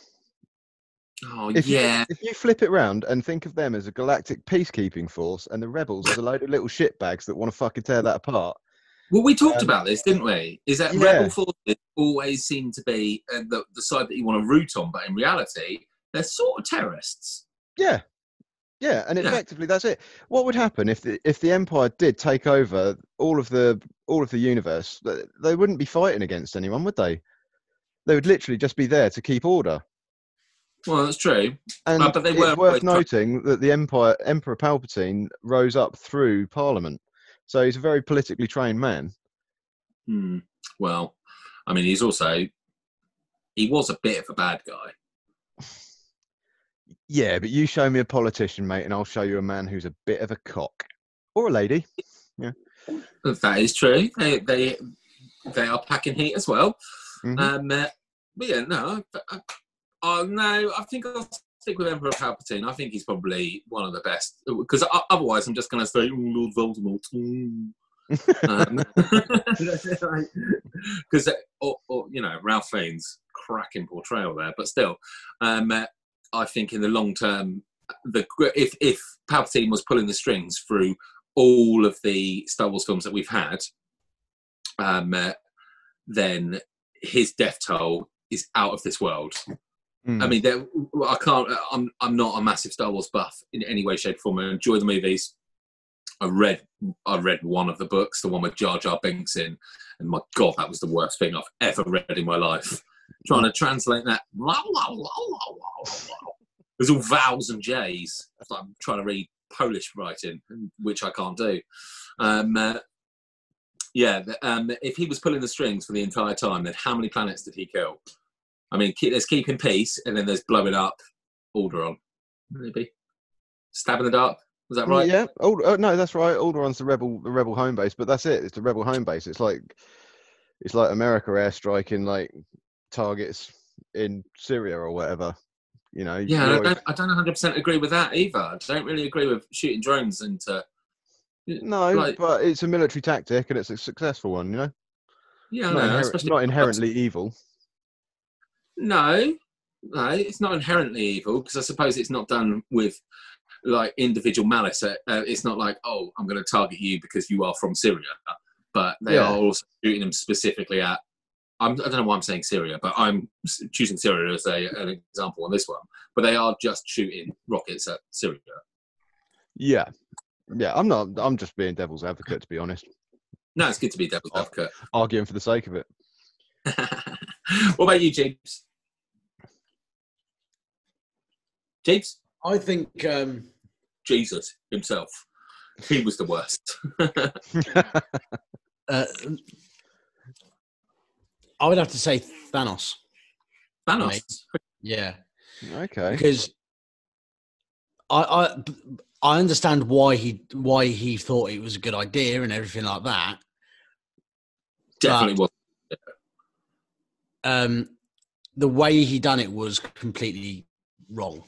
S1: Oh
S3: if
S1: yeah,
S3: you, if you flip it round and think of them as a galactic peacekeeping force, and the rebels as a load of little shitbags that want to fucking tear that apart,
S1: well we talked
S3: Um,
S1: about this, didn't we? Is that
S3: yeah.
S1: rebel forces always seem to be uh, the the side that you want to root on, but in reality they're sort of terrorists.
S3: Yeah, yeah, and
S1: Yeah.
S3: effectively that's it. What would happen if the if the Empire did take over all of the all of the universe? They wouldn't be fighting against anyone, would they? They would literally just be there to keep order.
S1: Well, that's true.
S3: And
S1: But- but they
S3: it's
S1: were
S3: worth noting that the Empire Emperor Palpatine rose up through Parliament, so he's a very politically trained man.
S1: Hmm. Well, I mean, he's also he was a bit of a bad guy.
S3: Yeah, but you show me a politician, mate, and I'll show you a man who's a bit of a cock or a lady.
S1: Yeah, that is true. They they they are packing heat as well.
S3: Mhm.
S1: Um, uh, but yeah, no, I, I, I, no, I think I'll stick with Emperor Palpatine. I think he's probably one of the best because otherwise I'm just going to say "Ooh, Lord Voldemort. ooh." um, because or, or you know Ralph Fiennes cracking portrayal there, but still, um, uh, I think in the long term, the if if Palpatine was pulling the strings through all of the Star Wars films that we've had, um, uh, then his death toll is out of this world.
S3: Mm.
S1: I mean, I can't. I'm I'm not a massive Star Wars buff in any way, shape, or form. I enjoy the movies. I read I read one of the books, the one with Jar Jar Binks in, and my God, that was the worst thing I've ever read in my life. Trying to translate that, there's all vowels and J's. I'm trying to read Polish writing, which I can't do. Um, uh, yeah, um, if he was pulling the strings for the entire time, then how many planets did he kill? I mean, keep, there's keeping peace, and then there's blowing up Alderaan. Maybe stab in the dark. Was that right?
S3: Yeah. Ald- oh, no, that's right. Alderaan's the rebel, the rebel home base, but that's it. It's the rebel home base. It's like, it's like America airstriking like targets in Syria or whatever. You know.
S1: Yeah, I don't, I don't 100% agree with that either. I don't really agree with shooting drones into.
S3: no,
S1: like-
S3: but it's a military tactic and it's a successful one. You know,
S1: Yeah, I
S3: not,
S1: know,
S3: inher-
S1: especially
S3: not inherently evil.
S1: No, no, it's not inherently evil because I suppose it's not done with like individual malice. Uh, uh, it's not like, oh, I'm going to target you because you are from Syria, but they
S3: Yeah.
S1: are also shooting them specifically at. I'm, I don't know why I'm saying Syria, but I'm choosing Syria as a, an example on this one. But they are just shooting rockets at Syria.
S3: Yeah, yeah. I'm not. I'm just being devil's advocate, to be honest,
S1: No, it's good to be devil's advocate.
S3: arguing for the sake of it.
S1: what about you, James? James?
S2: I think um,
S1: Jesus himself. He was the worst.
S2: uh, I would have to say Thanos.
S1: Thanos.
S2: Mate. Yeah,
S3: okay.
S2: because I, I I understand why he why he thought it was a good idea and everything like that.
S1: Definitely was.
S2: Um, the way he done it was completely wrong.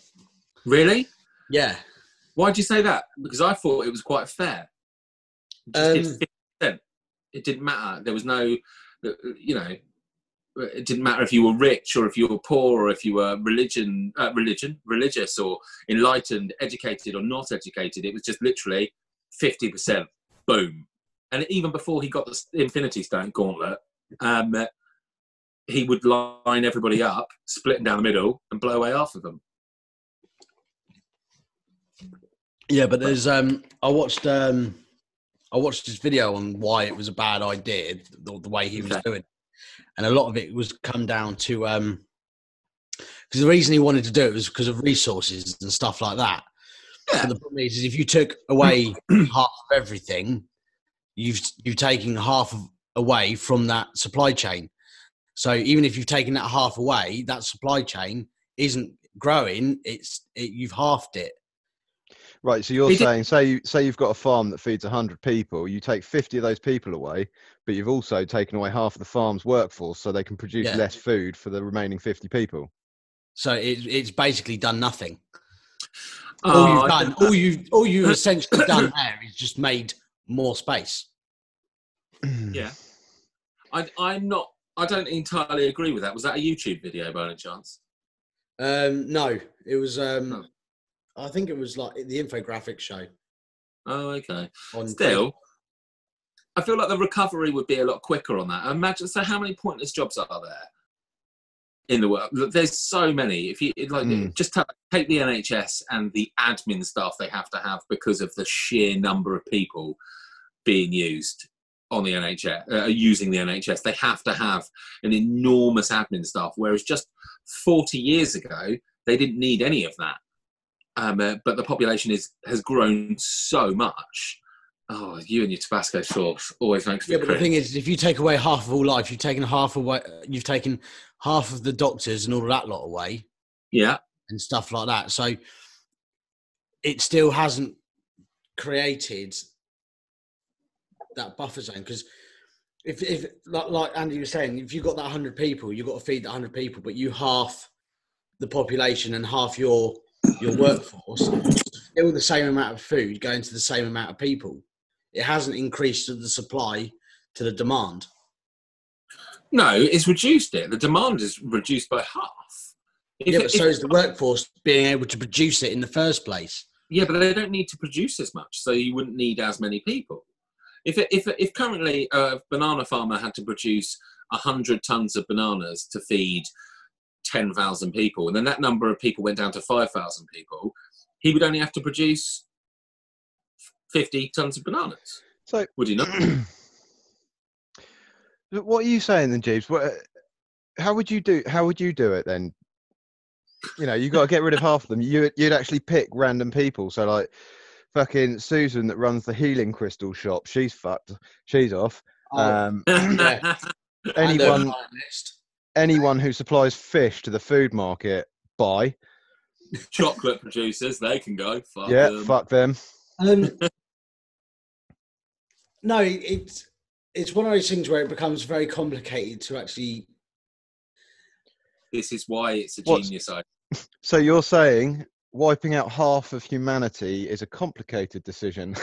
S1: Really?
S2: Yeah,
S1: Why'd you say that? Because I thought it was quite fair. Just
S2: Um,
S1: It didn't matter. There was no, you know, it didn't matter if you were rich or if you were poor or if you were religion, uh, religion, religious or enlightened, educated or not educated. It was just literally 50%. Boom. And even before he got the Infinity Stone gauntlet, um, he would line everybody up, split them down the middle, and blow away half of them.
S2: Yeah, but there's um, I watched um, I watched this video on why it was a bad idea, the, the way he was
S1: Okay.
S2: doing, and a lot of it was come down to um, because the reason he wanted to do it was because of resources and stuff like that.
S1: Yeah.
S2: But the problem is, is if you took away half of everything, you've you've taken half of, away from that supply chain. So even if you've taken that half away, that supply chain isn't growing. It's it, you've halved it.
S3: Right, so you're
S1: He did-
S3: saying, say you say you've got a farm that feeds hundred people, you take fifty of those people away, but you've also taken away half of the farm's workforce, so they can produce
S2: Yeah.
S3: less food for the remaining fifty people.
S2: So it, it's basically done nothing.
S1: Oh,
S2: all you've done, all you all you've essentially done there is just made more space.
S1: Yeah. I, I'm not. I don't entirely agree with that. Was that a YouTube video by any chance?
S2: Um, no, it was. Um,
S1: Oh.
S2: I think it was like the infographic show.
S1: Oh, okay.
S2: On
S1: Still, I feel like the recovery would be a lot quicker on that. Imagine. So, how many pointless jobs are there in the world? Look, There's so many. If you like,
S3: Mm.
S1: just ta- take the NHS and the admin staff they have to have because of the sheer number of people being used on the NHS, uh, using the NHS. They have to have an enormous admin staff, whereas just 40 years ago they didn't need any of that. Um, uh, but the population is has grown so much. Oh, you and your Tabasco sauce always makes me
S2: Yeah, but the thing is, if you take away half of all life, you've taken half away. You've taken half of the doctors and all of that lot away,
S1: yeah,
S2: and stuff like that. So it still hasn't created that buffer zone because if, if like, like Andy was saying, if you've got that hundred people, you've got to feed that hundred people, but you half the population and half your your workforce, still the same amount of food going to the same amount of people. It hasn't increased the supply to the demand.
S1: no, it's reduced it. The demand is reduced by half. If
S2: yeah,
S1: it-
S2: but so is the workforce being able to produce it in the first place.
S1: Yeah, but they don't need to produce as much, so you wouldn't need as many people. If if if currently a banana farmer had to produce hundred tons of bananas to feed ten thousand people, and then that number of people went down to five thousand people, he would only have to produce fifty tons of bananas.
S3: So,
S1: Would he not?
S3: Look, what are you saying then, Jeeves? What, how would you do? How would you do it then? You know, you got to get rid of half of them. You you'd actually pick random people. So like, fucking Susan that runs the healing crystal shop. She's fucked. She's off. Um,
S2: yeah.
S3: anyone
S2: List.
S3: Anyone who supplies fish to the food market, buy.
S1: Chocolate producers, they can go. Fuck
S3: yeah,
S1: them.
S3: fuck them.
S2: Um, no, it's it's one of those things where it becomes very complicated to actually.
S1: This is why it's a
S3: What's-
S1: genius idea.
S3: So you're saying wiping out half of humanity is a complicated decision?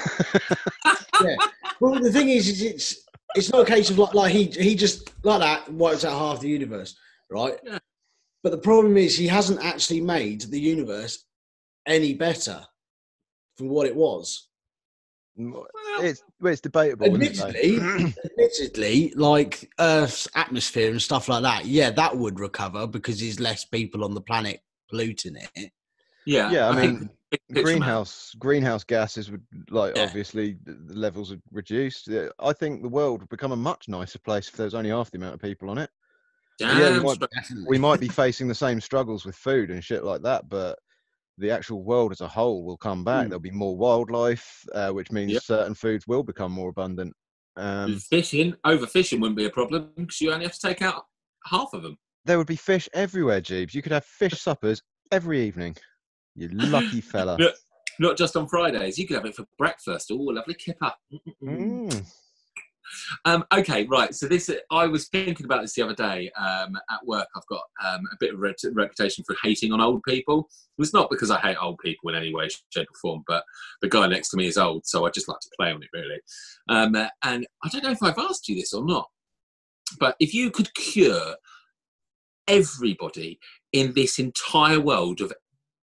S2: Yeah. well, the thing is, is it's it's not a case of like like he he just like that wipes out half the universe, right?
S1: Yeah.
S2: But the problem is he hasn't actually made the universe any better from what it was.
S1: Well,
S3: it's well, it's debatable. isn't it.
S2: Admittedly, admittedly, like Earth's atmosphere and stuff like that, yeah, that would recover because there's less people on the planet polluting it.
S1: yeah,
S3: yeah, I
S1: think
S3: mean,
S1: big picture, man.
S3: Greenhouse greenhouse gases would like
S2: Yeah.
S3: obviously the, levels would reduce. Yeah, I think the world would become a much nicer place if there was only half the amount of people on it. yeah, we might- We might be facing the same struggles with food and shit like that, but the actual world as a whole will come back.
S2: Hmm.
S3: There'll be more wildlife, uh, which means
S1: Yep.
S3: certain foods will become more abundant. Um,
S1: fishing, overfishing wouldn't be a problem because you only have to take out half of them.
S3: there would be fish everywhere, Jeeves. You could have fish suppers every evening. You lucky fella.
S1: Yeah. Not just on Fridays. You could have it for breakfast. Oh, lovely kipper.
S3: Mm.
S1: Um, okay, right. So this, I was thinking about this the other day. Um, at work, I've got um, a bit of a ret- reputation for hating on old people. It's not because I hate old people in any way, shape, or form, but the guy next to me is old, so I just like to play on it really. Um, uh, and I don't know if I've asked you this or not, but if you could cure everybody in this entire world of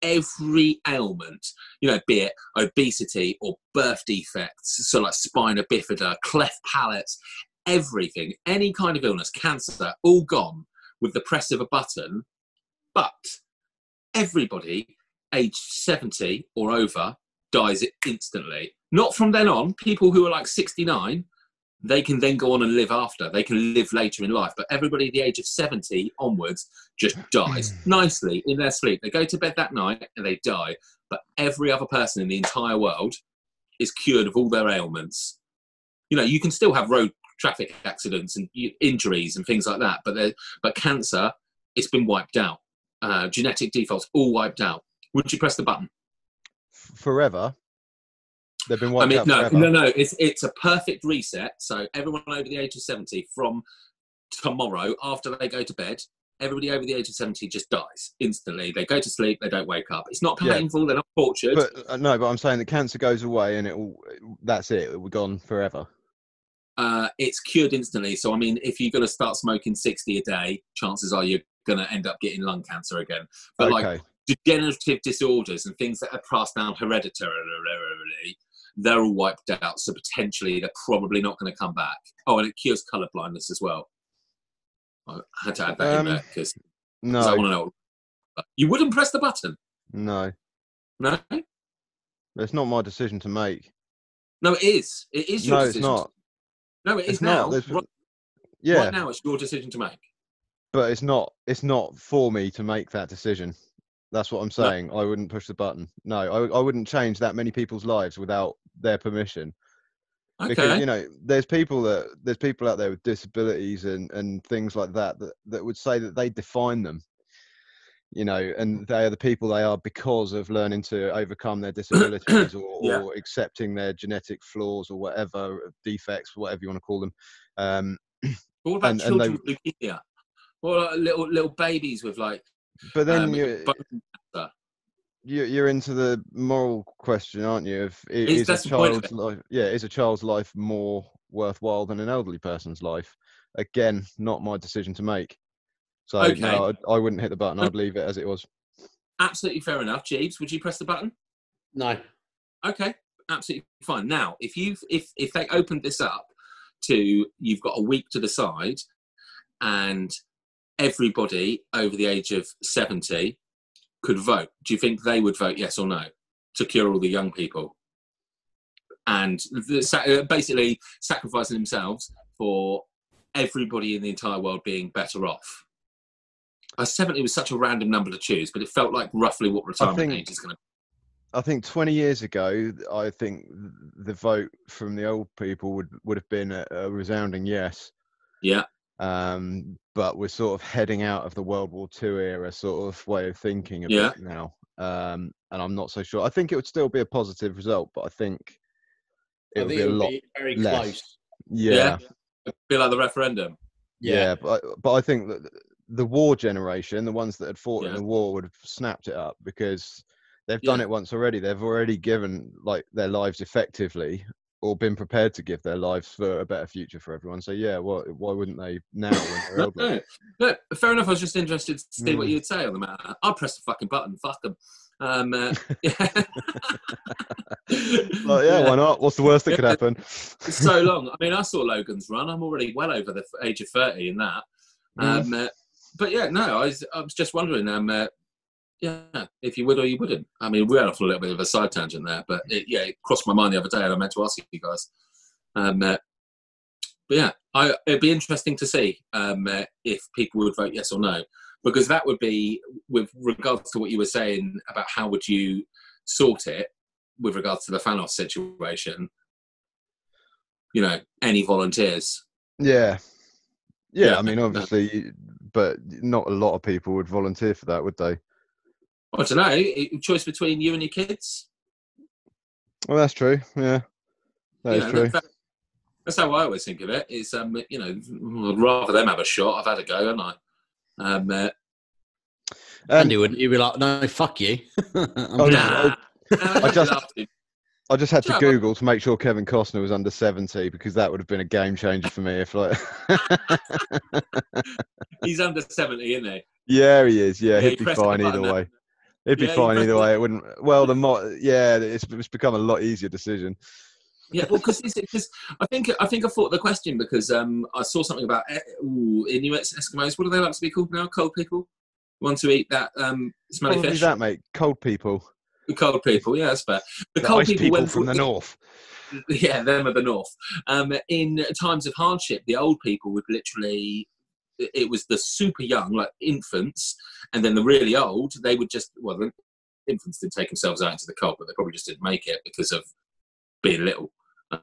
S1: every ailment, you know, be it obesity or birth defects, so like spina bifida, cleft palates, everything, any kind of illness, cancer, all gone with the press of a button. But everybody aged 70 or over dies instantly. Not from then on, people who are like 69, they can then go on and live after. They can live later in life. But everybody at the age of 70 onwards just dies nicely in their sleep. They go to bed that night and they die. But every other person in the entire world is cured of all their ailments. You know, you can still have road traffic accidents and injuries and things like that, but but cancer, it's been wiped out. Uh, genetic defaults all wiped out. Would you press the button?
S3: Forever. They've been
S1: I mean,
S3: out
S1: no,
S3: forever.
S1: no, no. It's it's a perfect reset. So everyone over the age of seventy from tomorrow, after they go to bed, everybody over the age of seventy just dies instantly. They go to sleep. They don't wake up. It's not
S3: Yeah.
S1: painful. They're not tortured.
S3: But uh, no, but I'm saying the cancer goes away and it will. That's it. It will be gone forever.
S1: uh, it's cured instantly. So I mean, if you're going to start smoking sixty a day, chances are you're going to end up getting lung cancer again. But like degenerative disorders and things that are passed down hereditarily, they're all wiped out. So potentially they're probably not going to come back. Oh, and it cures colour blindness as well. I had to add that
S3: Um,
S1: in there because no. I want
S3: no,
S1: to know. You wouldn't press the button,
S3: no.
S1: no?
S3: It's not my decision to make.
S1: No, it is. It is your
S3: No, it's not.
S1: No, it is
S3: It's not.
S1: now. Right,
S3: Yeah,
S1: right now, it's your decision to make.
S3: but it's not. It's not for me to make that decision. That's what I'm saying. I wouldn't push the button. No, I, I wouldn't change that many people's lives without their permission.
S1: Okay.
S3: because you know there's people that there's people out there with disabilities and and things like that that that would say that they define them you know and they are the people they are because of learning to overcome their disabilities or,
S1: Yeah.
S3: or accepting their genetic flaws or whatever defects whatever you want to call them um
S1: What about
S3: And- and they-
S1: children with leukemia? What about little little babies with like
S3: but then
S1: um,
S3: you
S1: bone cancer?
S3: you- you're into the moral question aren't you of i-
S1: Is-
S3: is, a
S1: that's the point of
S3: child's life yeah is a child's life more worthwhile than an elderly person's life again not my decision to make so
S1: Okay.
S3: no I, I wouldn't hit the button i'd leave it as it was
S1: Absolutely fair enough. Jeeves, would you press the button?
S2: No.
S1: Okay, absolutely fine. Now, if you if if they opened this up to you've got a week to decide, and everybody over the age of seventy could vote, do you think they would vote yes or no to cure all the young people? And the, uh, basically sacrificing themselves for everybody in the entire world being better off. Uh, 70 was such a random number to choose, but it felt like roughly what retirement
S3: think-
S1: age is going to
S3: i think 20 years ago i think the vote from the old people would would have been a, a resounding yes
S1: Yeah.
S3: Um but we're sort of heading out of the world war ii era sort of way of thinking a
S1: Yeah.
S3: bit now um and i'm not so sure i think it would still be a positive result but i think it
S2: I
S3: would
S2: think
S3: be a lot
S2: be very
S3: less.
S2: close.
S3: yeah
S1: Be like the referendum.
S3: Yeah, but I- but I think that the war generation, the ones that had fought in the war, would have snapped it up because they've done
S1: Yeah.
S3: it once already. They've already given like their lives effectively, or been prepared to give their lives for a better future for everyone. So yeah, why why wouldn't they now when
S1: No, no, no, fair enough. I was just interested to see what
S3: Mm.
S1: you'd say on the matter. I'll press the fucking button. Fuck them. Um, uh, yeah.
S3: Well, yeah, why not? What's the worst that could happen?
S1: It's so long. I mean, I saw Logan's run. I'm already well over the age of 30 in that.
S3: Mm.
S1: Um, uh, but yeah, no, I was, I was just wondering, um, uh, yeah, if you would or you wouldn't. I mean, we went off a little bit of a side tangent there, but it, yeah, it crossed my mind the other day and I meant to ask you guys. Um, uh, but yeah, I, it'd be interesting to see um, uh, if people would vote yes or no, because that would be with regards to what you were saying about how would you sort it with regards to the Thanos situation. You know, any volunteers?
S3: Yeah. yeah,
S1: Yeah,
S3: I mean, obviously, but not a lot of people would volunteer for that, would they?
S1: I don't know. a Choice between you and your kids.
S3: Well, that's true. Yeah, that
S1: You
S3: is
S1: know,
S3: true.
S1: that- that's how I always think of it. It's um, you know, I'd rather them have a shot. I've had a go, haven't I? Um, uh,
S3: Um,
S2: Andy, wouldn't you be like, no, fuck you? I'm
S3: Oh,
S2: doing
S3: no.
S2: it.
S1: nah.
S3: I just- I just had to Google to make sure Kevin Costner was under seventy because that would have been a game changer for me. If like,
S1: He's under seventy, isn't he?
S3: yeah, he is. Yeah,
S1: Yeah,
S3: he'd be fine either
S1: now.
S3: way. It'd be
S1: Yeah,
S3: fine either way. It wouldn't. Well, the mo- yeah, it's, it's become a lot easier decision.
S1: Yeah, well, because I think I think I thought the question because um, I saw something about eh, ooh, Inuit Eskimos. What do they like to be called now? Cold people. Want to eat that um, smelly
S3: Probably
S1: fish?
S3: that, mate. Cold people.
S1: The cold people, yeah, that's fair. The,
S3: The
S1: cold
S3: ice
S1: people,
S3: people from the north.
S1: yeah, them of the north. Um, in times of hardship, the old people would literally. It was the super young, like infants, and then the really old. They would just well, the infants did take themselves out into the cold, but they probably just didn't make it because of being little.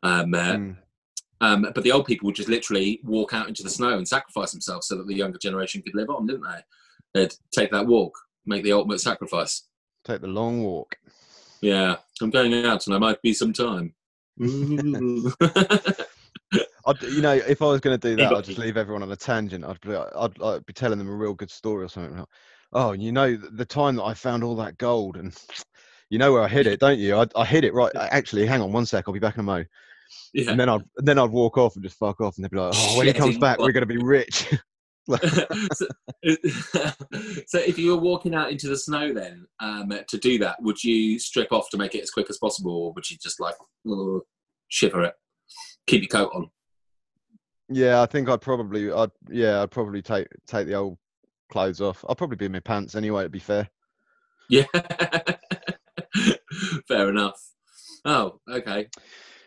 S1: Um, uh,
S3: Mm.
S1: um, but the old people would just literally walk out into the snow and sacrifice themselves so that the younger generation could live on, didn't they? They'd take that walk, make the ultimate sacrifice.
S3: Take the long walk.
S1: Yeah, I'm going out and I might be some time.
S3: I'd, you know, if I was going to do that, I'd just leave everyone on a tangent. I'd be, like- I'd, be telling them a real good story or something. Like, oh, you know, the time that I found all that gold, and you know where I hid it, don't you? I, I hid it right. Actually, hang on one sec. I'll be back in a mo.
S1: yeah.
S3: And then I'd, and then I'd walk off and just fuck off, and they'd be like, oh, when he comes back, we're going to be rich.
S1: so, so if you were walking out into the snow then um, to do that, would you strip off to make it as quick as possible, or would you just like uh, shiver it, keep your coat on?
S3: yeah, I think I'd probably, I'd, yeah, I'd probably take take the old clothes off. I'd probably be in my pants anyway. To be fair.
S1: Yeah, fair enough. Oh, okay.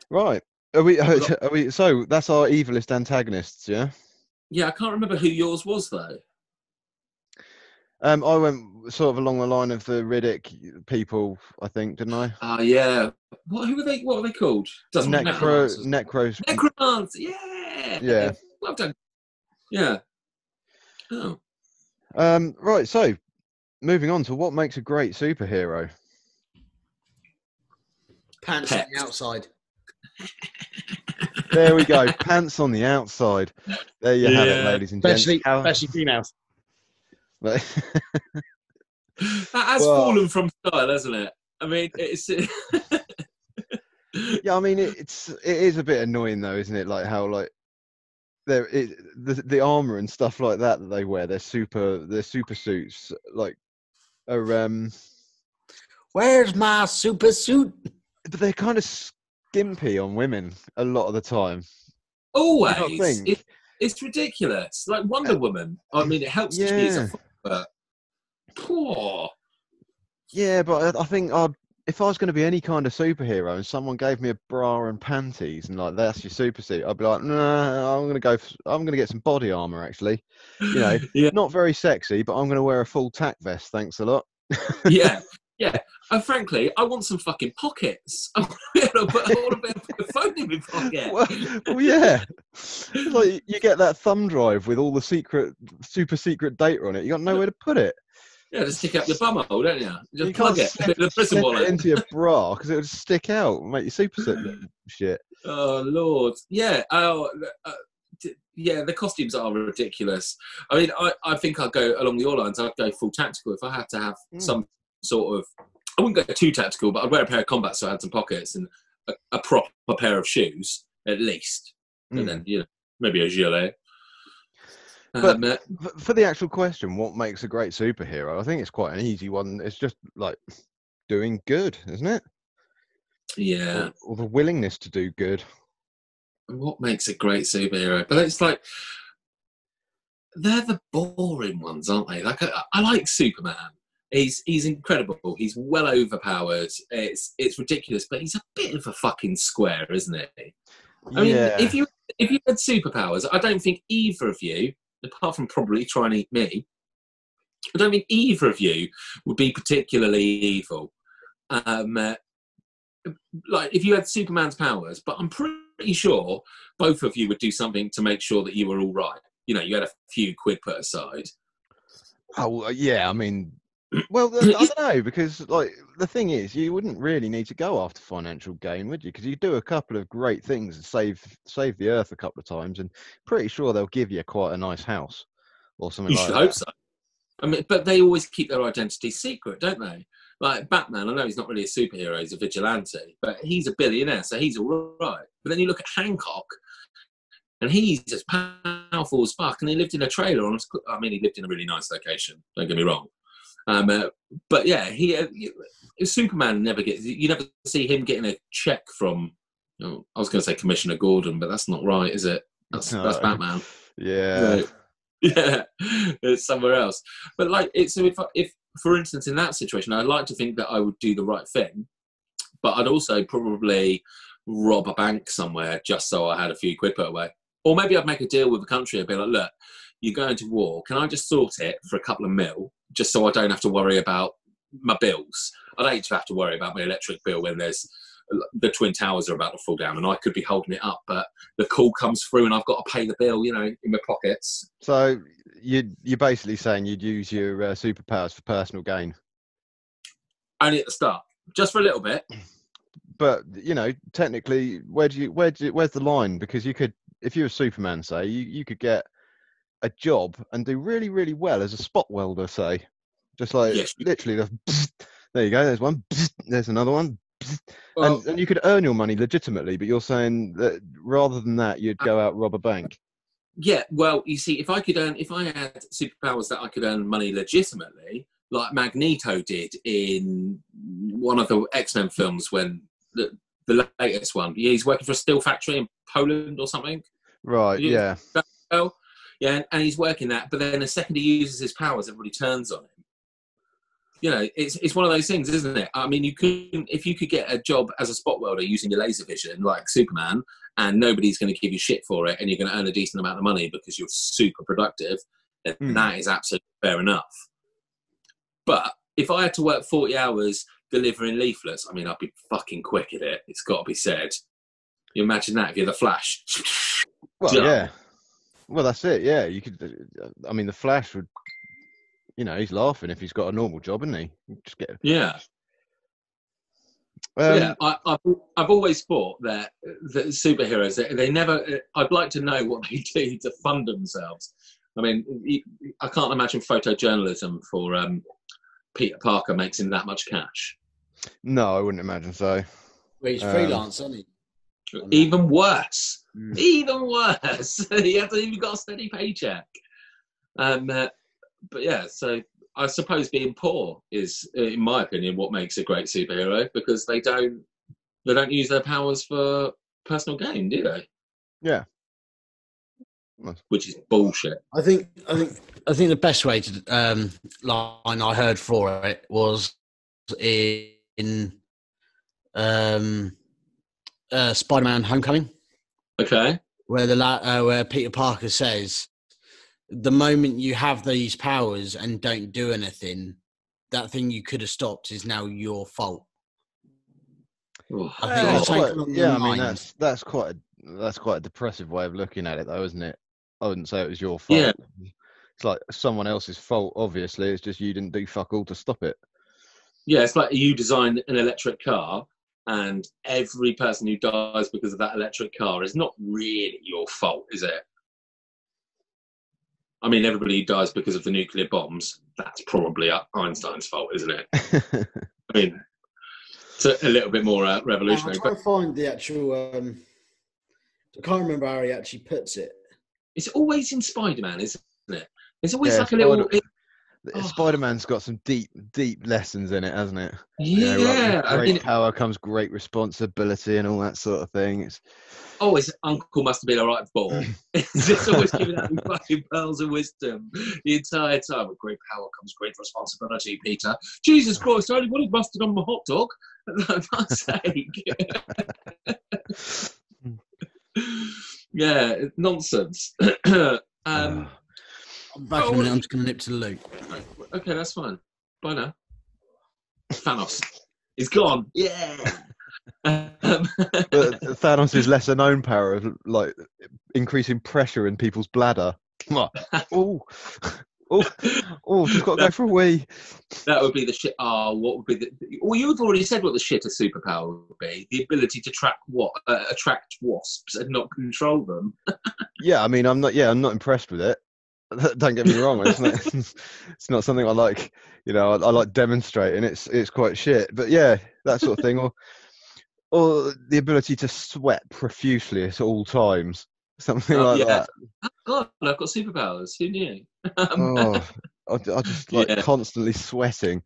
S3: Right. Are we? Are we? So that's our evilest antagonists, yeah.
S1: Yeah, I can't remember who yours was though.
S3: Um, I went sort of along the line of the Riddick people, I think, didn't I?
S1: Ah, yeah. What? Who are they? What are they called? Doesn't.
S3: Necro, necros.
S1: Necromants. Yeah.
S3: Yeah.
S1: Well done. Yeah. Oh.
S3: Um, right. So, moving on to what makes a great superhero.
S2: Pants on the outside.
S3: There we go. Pants on the outside. There you have it, ladies and gents.
S2: Especially, especially females.
S1: That has
S3: Well-
S1: fallen from style, hasn't it? I mean, it's.
S3: yeah, I mean, it, it's it is a bit annoying though, isn't it? Like how like there it, the the armor and stuff like that that they wear. Their super their super suits like are um,
S2: Where's my super suit?
S3: but they're kind of skimpy on women a lot of the time.
S1: Always.
S3: You?
S1: It, it's ridiculous. Like Wonder Woman. I mean, it helps that she's
S3: Yeah.
S1: a f- but poor.
S3: Yeah, but I, I think I'd if I was going to be any kind of superhero and someone gave me a bra and panties and like that's your super suit, I'd be like, nah, I'm going to go. f- I'm going to get some body armor actually. You know,
S1: yeah,
S3: not very sexy, but I'm going to wear a full tack vest. Thanks a lot.
S1: yeah, yeah. And frankly, I want some fucking pockets. I want to put, I want to be able to put a phone in my pocket.
S3: well, well, yeah. It's like you get that thumb drive with all the secret, super secret data on it. You got nowhere to put it.
S1: Yeah, just stick up your bum hole, don't you? Just
S3: you
S1: plug
S3: can't
S1: it.
S3: slip,
S1: The prison wallet.
S3: it into your bra because it would stick out, and make you super look shit.
S1: Oh Lord, yeah. Oh, uh, d- yeah. The costumes are ridiculous. I mean, I, I think I'd go along your lines. I'd go full tactical if I had to have
S3: Mm.
S1: some sort of. I wouldn't go too tactical, but I'd wear a pair of combat so I had some pockets and a, a proper pair of shoes at least,
S3: Mm.
S1: and then you know maybe a gilet.
S3: But-
S1: Um, uh,
S3: For the actual question, what makes a great superhero? I think it's quite an easy one. It's just like doing good, isn't it?
S1: yeah.
S3: Or, or the willingness to do good.
S1: what makes a great superhero? But it's like they're the boring ones, aren't they? Like I, I like Superman. He's he's incredible. He's well overpowered. It's it's ridiculous, but he's a bit of a fucking square, isn't he? I mean,
S3: yeah.
S1: if you if you had superpowers, I don't think either of you, apart from probably trying to eat me, I don't think either of you would be particularly evil. Um, uh, like if you had Superman's powers, but I'm pretty sure both of you would do something to make sure that you were all right. You know, you had a few quid put aside.
S3: Oh yeah, I mean, well, I don't know because like the thing is, you wouldn't really need to go after financial gain, would you? Because you do a couple of great things and save save the earth a couple of times, and pretty sure they'll give you quite a nice house or something
S1: You
S3: like
S1: should
S3: that.
S1: hope so. I mean, but they always keep their identity secret, don't they? Like Batman, I know he's not really a superhero; he's a vigilante, but he's a billionaire, so he's all right. But then you look at Hancock, and he's as powerful as fuck, and he lived in a trailer. On, I mean, he lived in a really nice location. Don't get me wrong, um, uh, but yeah, he uh, you- Superman never gets. You never see him getting a check from. oh, I was going to say Commissioner Gordon, but that's not right, is it? That's, that's Batman.
S3: Yeah,
S1: Right. yeah, it's somewhere else. But like, it's so if if for instance, in that situation, I'd like to think that I would do the right thing, but I'd also probably rob a bank somewhere just so I had a few quid put away. Or maybe I'd make a deal with the country and be like, look, you're going to war. Can I just sort it for a couple of mil just so I don't have to worry about my bills? Hate to have to worry about my electric bill when there's the twin towers are about to fall down and I could be holding it up, but the call comes through and I've got to pay the bill, you know, in my pockets.
S3: So you you're basically saying you'd use your uh, superpowers for personal gain.
S1: Only at the start, just for a little bit.
S3: But you know, technically, where do you where do you, where's the line? Because you could, if you were Superman, say you you could get a job and do really really well as a spot welder, say, just like
S1: Yes.
S3: literally. The, there you go. There's one. There's another one.
S1: Well,
S3: and, and you could earn your money legitimately, but you're saying that rather than that, you'd go out rob a bank.
S1: Yeah, well, you see, if I could earn, if I had superpowers that I could earn money legitimately, like Magneto did in one of the X Men films, when the, the latest one, yeah, he's working for a steel factory in Poland or something.
S3: Right.
S1: Yeah.
S3: Yeah.
S1: Yeah, and, and he's working that, but then the second he uses his powers, everybody turns on him. You know, it's it's one of those things, isn't it? I mean, you could if you could get a job as a spot welder using your laser vision, like Superman, and nobody's going to give you shit for it, and you're going to earn a decent amount of money because you're super productive, then
S3: Hmm.
S1: that is absolutely fair enough. But if I had to work 40 hours delivering leaflets, I mean, I'd be fucking quick at it. It's got to be said. You imagine that if you're the Flash.
S3: Well, yeah. Well, that's it. Yeah, you could. uh, I mean, the Flash would. You know, he's laughing if he's got a normal job, isn't he? Just get.
S1: Yeah.
S3: Um,
S1: yeah, I, I've, I've always thought that, that superheroes, they, they never, I'd like to know what they do to fund themselves. I mean, I can't imagine photojournalism for um, Peter Parker makes him that much cash.
S3: No, I wouldn't imagine so.
S2: Well, he's
S3: Um,
S2: freelance, isn't he? On that.
S1: Even worse,
S3: Mm.
S1: even worse. he hasn't even got a steady paycheck. Um, uh, but yeah, so I suppose being poor is, in my opinion, what makes a great superhero because they don't they don't use their powers for personal gain, do they?
S3: Yeah.
S1: Which is bullshit.
S2: I think I think I think the best way to um, line I heard for it was in um, uh, Spider-Man: Homecoming,
S1: Okay.
S2: where the la- uh, where Peter Parker says, "The moment you have these powers and don't do anything, that thing you could have stopped is now your fault."
S1: Oh,
S2: I
S3: Yeah,
S2: that's
S3: it's
S1: God.
S2: like-
S3: quite- yeah, I mean that's that's quite a, that's quite a depressive way of looking at it, though, isn't it? I wouldn't say it was your fault.
S1: Yeah.
S3: It's like someone else's fault. Obviously, it's just you didn't do fuck all to stop it.
S1: yeah, it's like you design an electric car, and every person who dies because of that electric car is not really your fault, is it? I mean, everybody who dies because of the nuclear bombs, that's probably Einstein's fault, isn't it? I mean, it's a, a little bit more uh,
S2: I'm
S1: revolutionary,
S2: trying
S1: but
S2: to find the actual. Um, I can't remember how he actually puts it.
S1: it's always in Spider-Man, isn't it? It's always
S3: Yeah,
S1: like a little.
S3: Spider-
S1: Oh.
S3: Spider-Man's got some deep, deep lessons in it, hasn't it?
S1: yeah,
S3: You know, like, with
S1: I
S3: great
S1: mean,
S3: power comes great responsibility and all that sort of thing. It's
S1: oh, his uncle must have been a right ball. He's just always giving out fucking pearls of wisdom the entire time. With great power comes great responsibility, Peter. Jesus Christ, I only wanted mustard on my hot dog. For fuck's sake. yeah, nonsense. um,
S2: I'm back in a
S1: Oh.
S2: minute. I'm just going to nip to the loo.
S1: okay, that's fine. Bye now. Thanos. He's gone. Yeah. um,
S3: but Thanos' is lesser known power of like increasing pressure in people's bladder. oh, oh, oh, just got to go for a wee.
S1: That would be the shit. Oh, what would be the? Well, you've already said what the shit of superpower would be: the ability to track what uh, attract wasps and not control them.
S3: Yeah, I mean, I'm not. Yeah, I'm not impressed with it. Don't get me wrong. It's not. it's not something I like. You know, I, I like demonstrating. It's it's quite shit. But yeah, that sort of thing, or or the ability to sweat profusely at all times, something
S1: Oh,
S3: like
S1: yeah.
S3: that.
S1: God, I've got superpowers. Who knew?
S3: Oh, I, I just like
S1: Yeah.
S3: constantly sweating.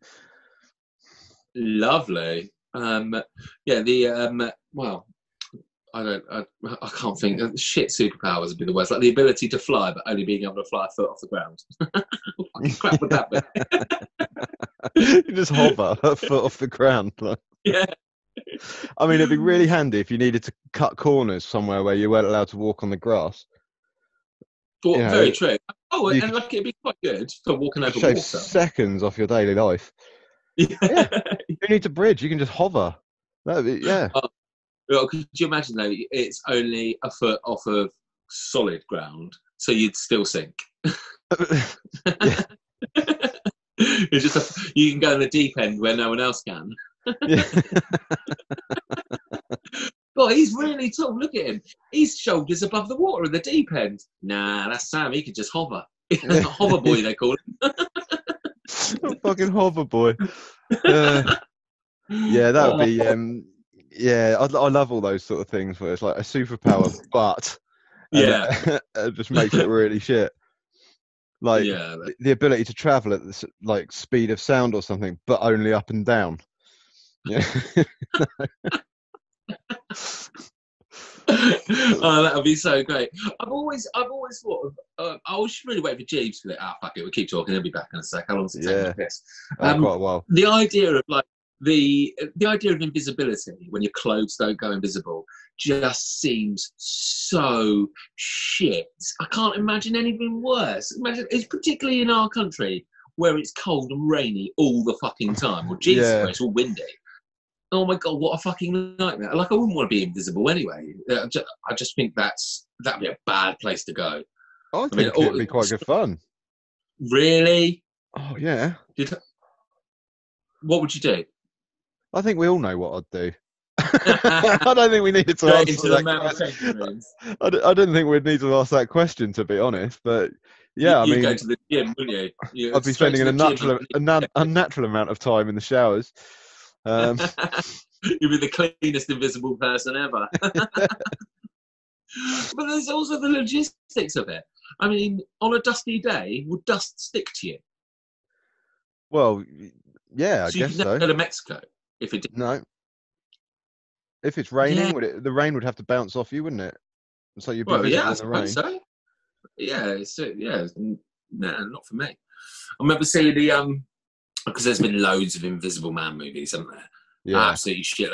S1: Lovely. Um, yeah, the um, well, I don't. I, I can't think. uh, Shit superpowers would be the worst. Like the ability to fly, but only being able to fly a foot off the ground. crap would that be?
S3: you just hover a foot off the ground. Like.
S1: Yeah.
S3: I mean, it'd be really handy if you needed to cut corners somewhere where you weren't allowed to walk on the grass.
S1: Well,
S3: Yeah,
S1: very true. Oh,
S3: you
S1: and like it'd be quite good for walking over water.
S3: seconds off your daily life.
S1: Yeah.
S3: You need to bridge. You can just hover. That'd be, yeah.
S1: Well, could you imagine though? It's only a foot off of solid ground, so you'd still sink. it's just a, you can go in the deep end where no one else can. God, he's really tall. Look at him. His shoulders above the water in the deep end. Nah, that's Sam. He could just hover. hover boy, they call him.
S3: Fucking hover boy. Uh, yeah, that would be. Um, yeah, I, I love all those sort of things where it's like a superpower, but and
S1: Yeah.
S3: it just makes it really shit. Like
S1: yeah.
S3: the- the ability to travel at the like speed of sound or something, but only up and down. Yeah,
S1: oh, that would be so great. I've always, I've always thought of. Uh, I was really waiting for Jeeves to be like, ah, fuck it, we'll keep talking. He'll be back in a sec. How long's it
S3: Yeah.
S1: to piss?
S3: uh,
S1: Um,
S3: quite a while.
S1: the idea of like the the idea of invisibility when your clothes don't go invisible just seems so shit. I can't imagine anything worse. Imagine it's particularly in our country where it's cold and rainy all the fucking time, or Jesus,
S3: Yeah.
S1: it's all windy. Oh my god, what a fucking nightmare! Like I wouldn't want to be invisible anyway. Uh, I just, I just think that's that'd be a bad place to go.
S3: I
S1: mean,
S3: think
S1: all-
S3: it'd be quite good fun.
S1: Really?
S3: Oh yeah,
S1: Did, what would you do?
S3: I think we all know what I'd do. I don't think we needed to
S1: Straight
S3: answer that question. I, d- I didn't think we'd need to ask that question to be honest, but yeah, I
S1: you,
S3: mean,
S1: go to the gym, wouldn't you? you
S3: I'd be spending an unnatural, unnatural amount of time in the showers. Um,
S1: You'd be the cleanest invisible person ever. but there's also the logistics of it. I mean, on a dusty day, would dust stick to you?
S3: well, yeah, I
S1: so you
S3: guess
S1: could never
S3: so.
S1: go to Mexico if it did.
S3: No, if it's raining,
S1: Yeah.
S3: would it, the rain would have to bounce off you, wouldn't it? So you'd be
S1: Well, yeah, I
S3: in the rain.
S1: suppose so. Yeah, it's, uh, yeah, it's- nah, not for me. I remember seeing the um because there's been loads of Invisible Man movies, haven't there?
S3: Yeah,
S1: absolutely shit.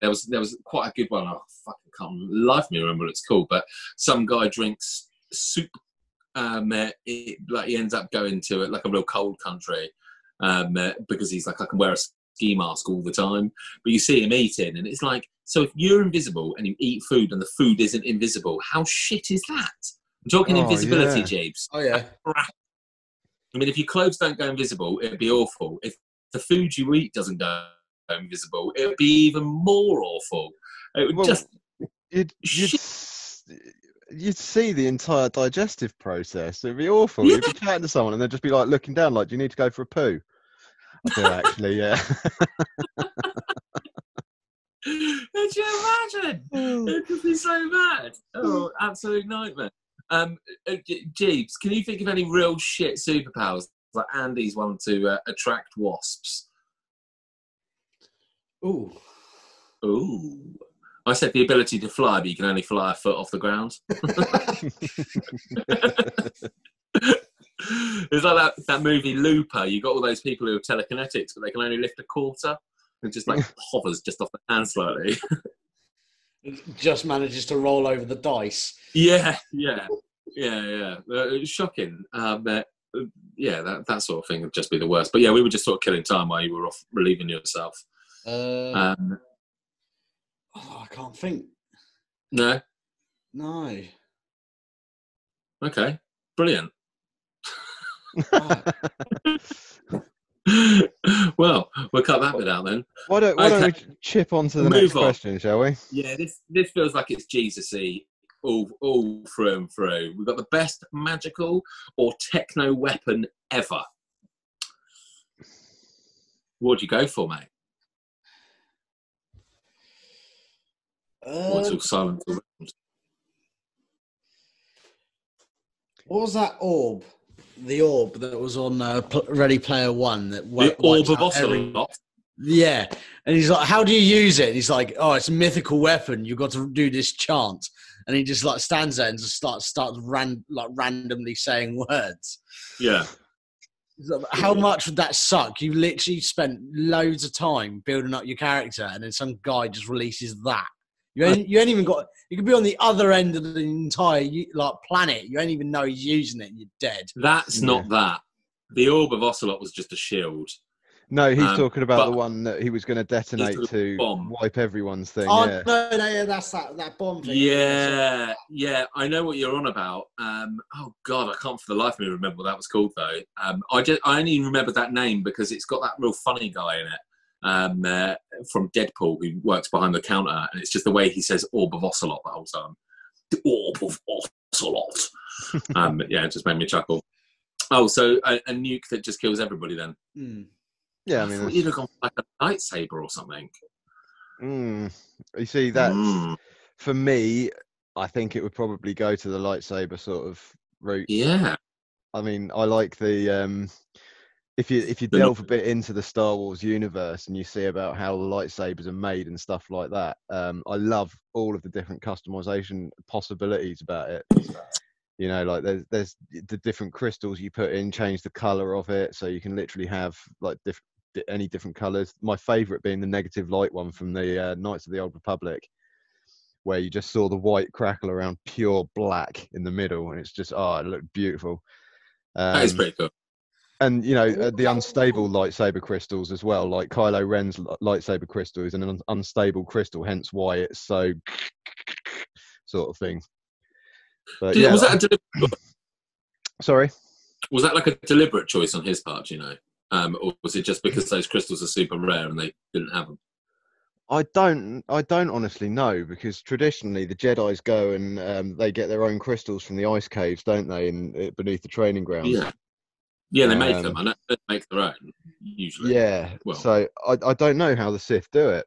S1: There was there was quite a good one. I fucking can't life me remember what it's called, but some guy drinks soup. Um, uh, it, like he ends up going to it like a real cold country, um, uh, because he's like I can wear a ski mask all the time. But you see him eating, and it's like so if you're invisible and you eat food and the food isn't invisible, how shit is that? I'm talking
S3: Oh,
S1: invisibility,
S3: yeah.
S1: Jeeves.
S2: Oh yeah.
S1: I mean, if your clothes don't go invisible, it'd be awful. If the food you eat doesn't go invisible, it'd be even more awful. It would
S3: Well,
S1: just
S3: you'd you'd,
S1: shit.
S3: you'd see the entire digestive process. It'd be awful. You'd be chatting to someone and they'd just be like looking down, like, "Do you need to go for a poo?" I do actually, yeah.
S1: Could you imagine? It could be so bad. Oh, absolute nightmare. Um, uh, Jeeves, can you think of any real shit superpowers like Andy's one to uh, attract wasps?
S2: Ooh.
S1: Ooh. I said the ability to fly, but you can only fly a foot off the ground. it's like that, that movie Looper. You got all those people who have telekinetics, but they can only lift a quarter. It just like hovers just off the hand slightly.
S2: Just manages to roll over the dice.
S1: yeah, yeah, yeah, yeah. Uh, it was shocking. Um, uh, yeah, that, that sort of thing would just be the worst. But yeah, we were just sort of killing time while you were off relieving yourself.
S2: Uh,
S1: Um,
S2: oh, I can't think.
S1: no,
S2: No.
S1: okay, brilliant. Well, we'll cut that bit out then.
S3: why don't Why don't we chip on to the
S1: Move
S3: next
S1: on.
S3: question, shall we?
S1: Yeah, this this feels like it's Jesus-y all all through and through. We've got the best magical or techno weapon ever. What'd you go for, mate? What's
S2: uh,
S1: all silent
S2: what was that orb? The orb that was on uh, Ready Player One. That
S1: The orb of Ocelot.
S2: Yeah, and he's like, "How do you use it?" And he's like, "Oh, it's a mythical weapon. You've got to do this chant." And he just like stands there and just starts starts ran like randomly saying words.
S1: Yeah.
S2: Like, How much would that suck? You literally spent loads of time building up your character, and then some guy just releases that. You ain't, you ain't even got. You could be on the other end of the entire like planet. You ain't even know he's using it, and you're dead.
S1: That's not that. The orb of Ocelot was just a shield.
S3: No, he's
S1: Um,
S3: talking about the one that he was going to detonate to
S1: bomb.
S3: wipe everyone's thing.
S2: Oh
S3: yeah.
S2: no, no, yeah, that's that that bomb thing.
S1: Yeah, yeah, I know what you're on about. Um, oh God, I can't for the life of me remember what that was called though. Um, I just I only remember that name because it's got that real funny guy in it um, uh, from Deadpool who works behind the counter, and it's just the way he says "orb of Ocelot" the whole time. The orb of Ocelot. um, yeah, it just made me chuckle. Oh, so a, a nuke that just kills everybody then?
S2: Mm.
S3: Yeah, I
S1: I
S3: mean,
S1: thought you'd have gone like a lightsaber or something.
S3: mm, you see, that
S1: Mm,
S3: for me. I think it would probably go to the lightsaber sort of route.
S1: yeah,
S3: I mean, I like the um, if you if you delve a bit into the Star Wars universe and you see about how the lightsabers are made and stuff like that. Um, I love all of the different customization possibilities about it. You know, like there's there's the different crystals you put in, change the color of it, so you can literally have like different any different colors. My favorite being the negative light one from the uh, Knights of the Old Republic, where you just saw the white crackle around pure black in the middle, and it's just oh, it looked beautiful.
S1: that is
S3: Um,
S1: pretty cool.
S3: And you know uh, the unstable lightsaber crystals as well like kylo ren's lightsaber crystal is an un- unstable crystal hence why it's so sort of thing. But yeah.
S1: was that a deliberate
S3: sorry?
S1: was that like a deliberate choice on his part you know? Um, or was it just because those crystals are super rare and they didn't have them
S3: i don't i don't honestly know because traditionally the jedis go and um, they get their own crystals from the ice caves don't they in uh, beneath the training grounds?
S1: Yeah yeah they make
S3: Um,
S1: them and they make their own usually
S3: Yeah.
S1: Well-
S3: so I, I don't know how the Sith do it.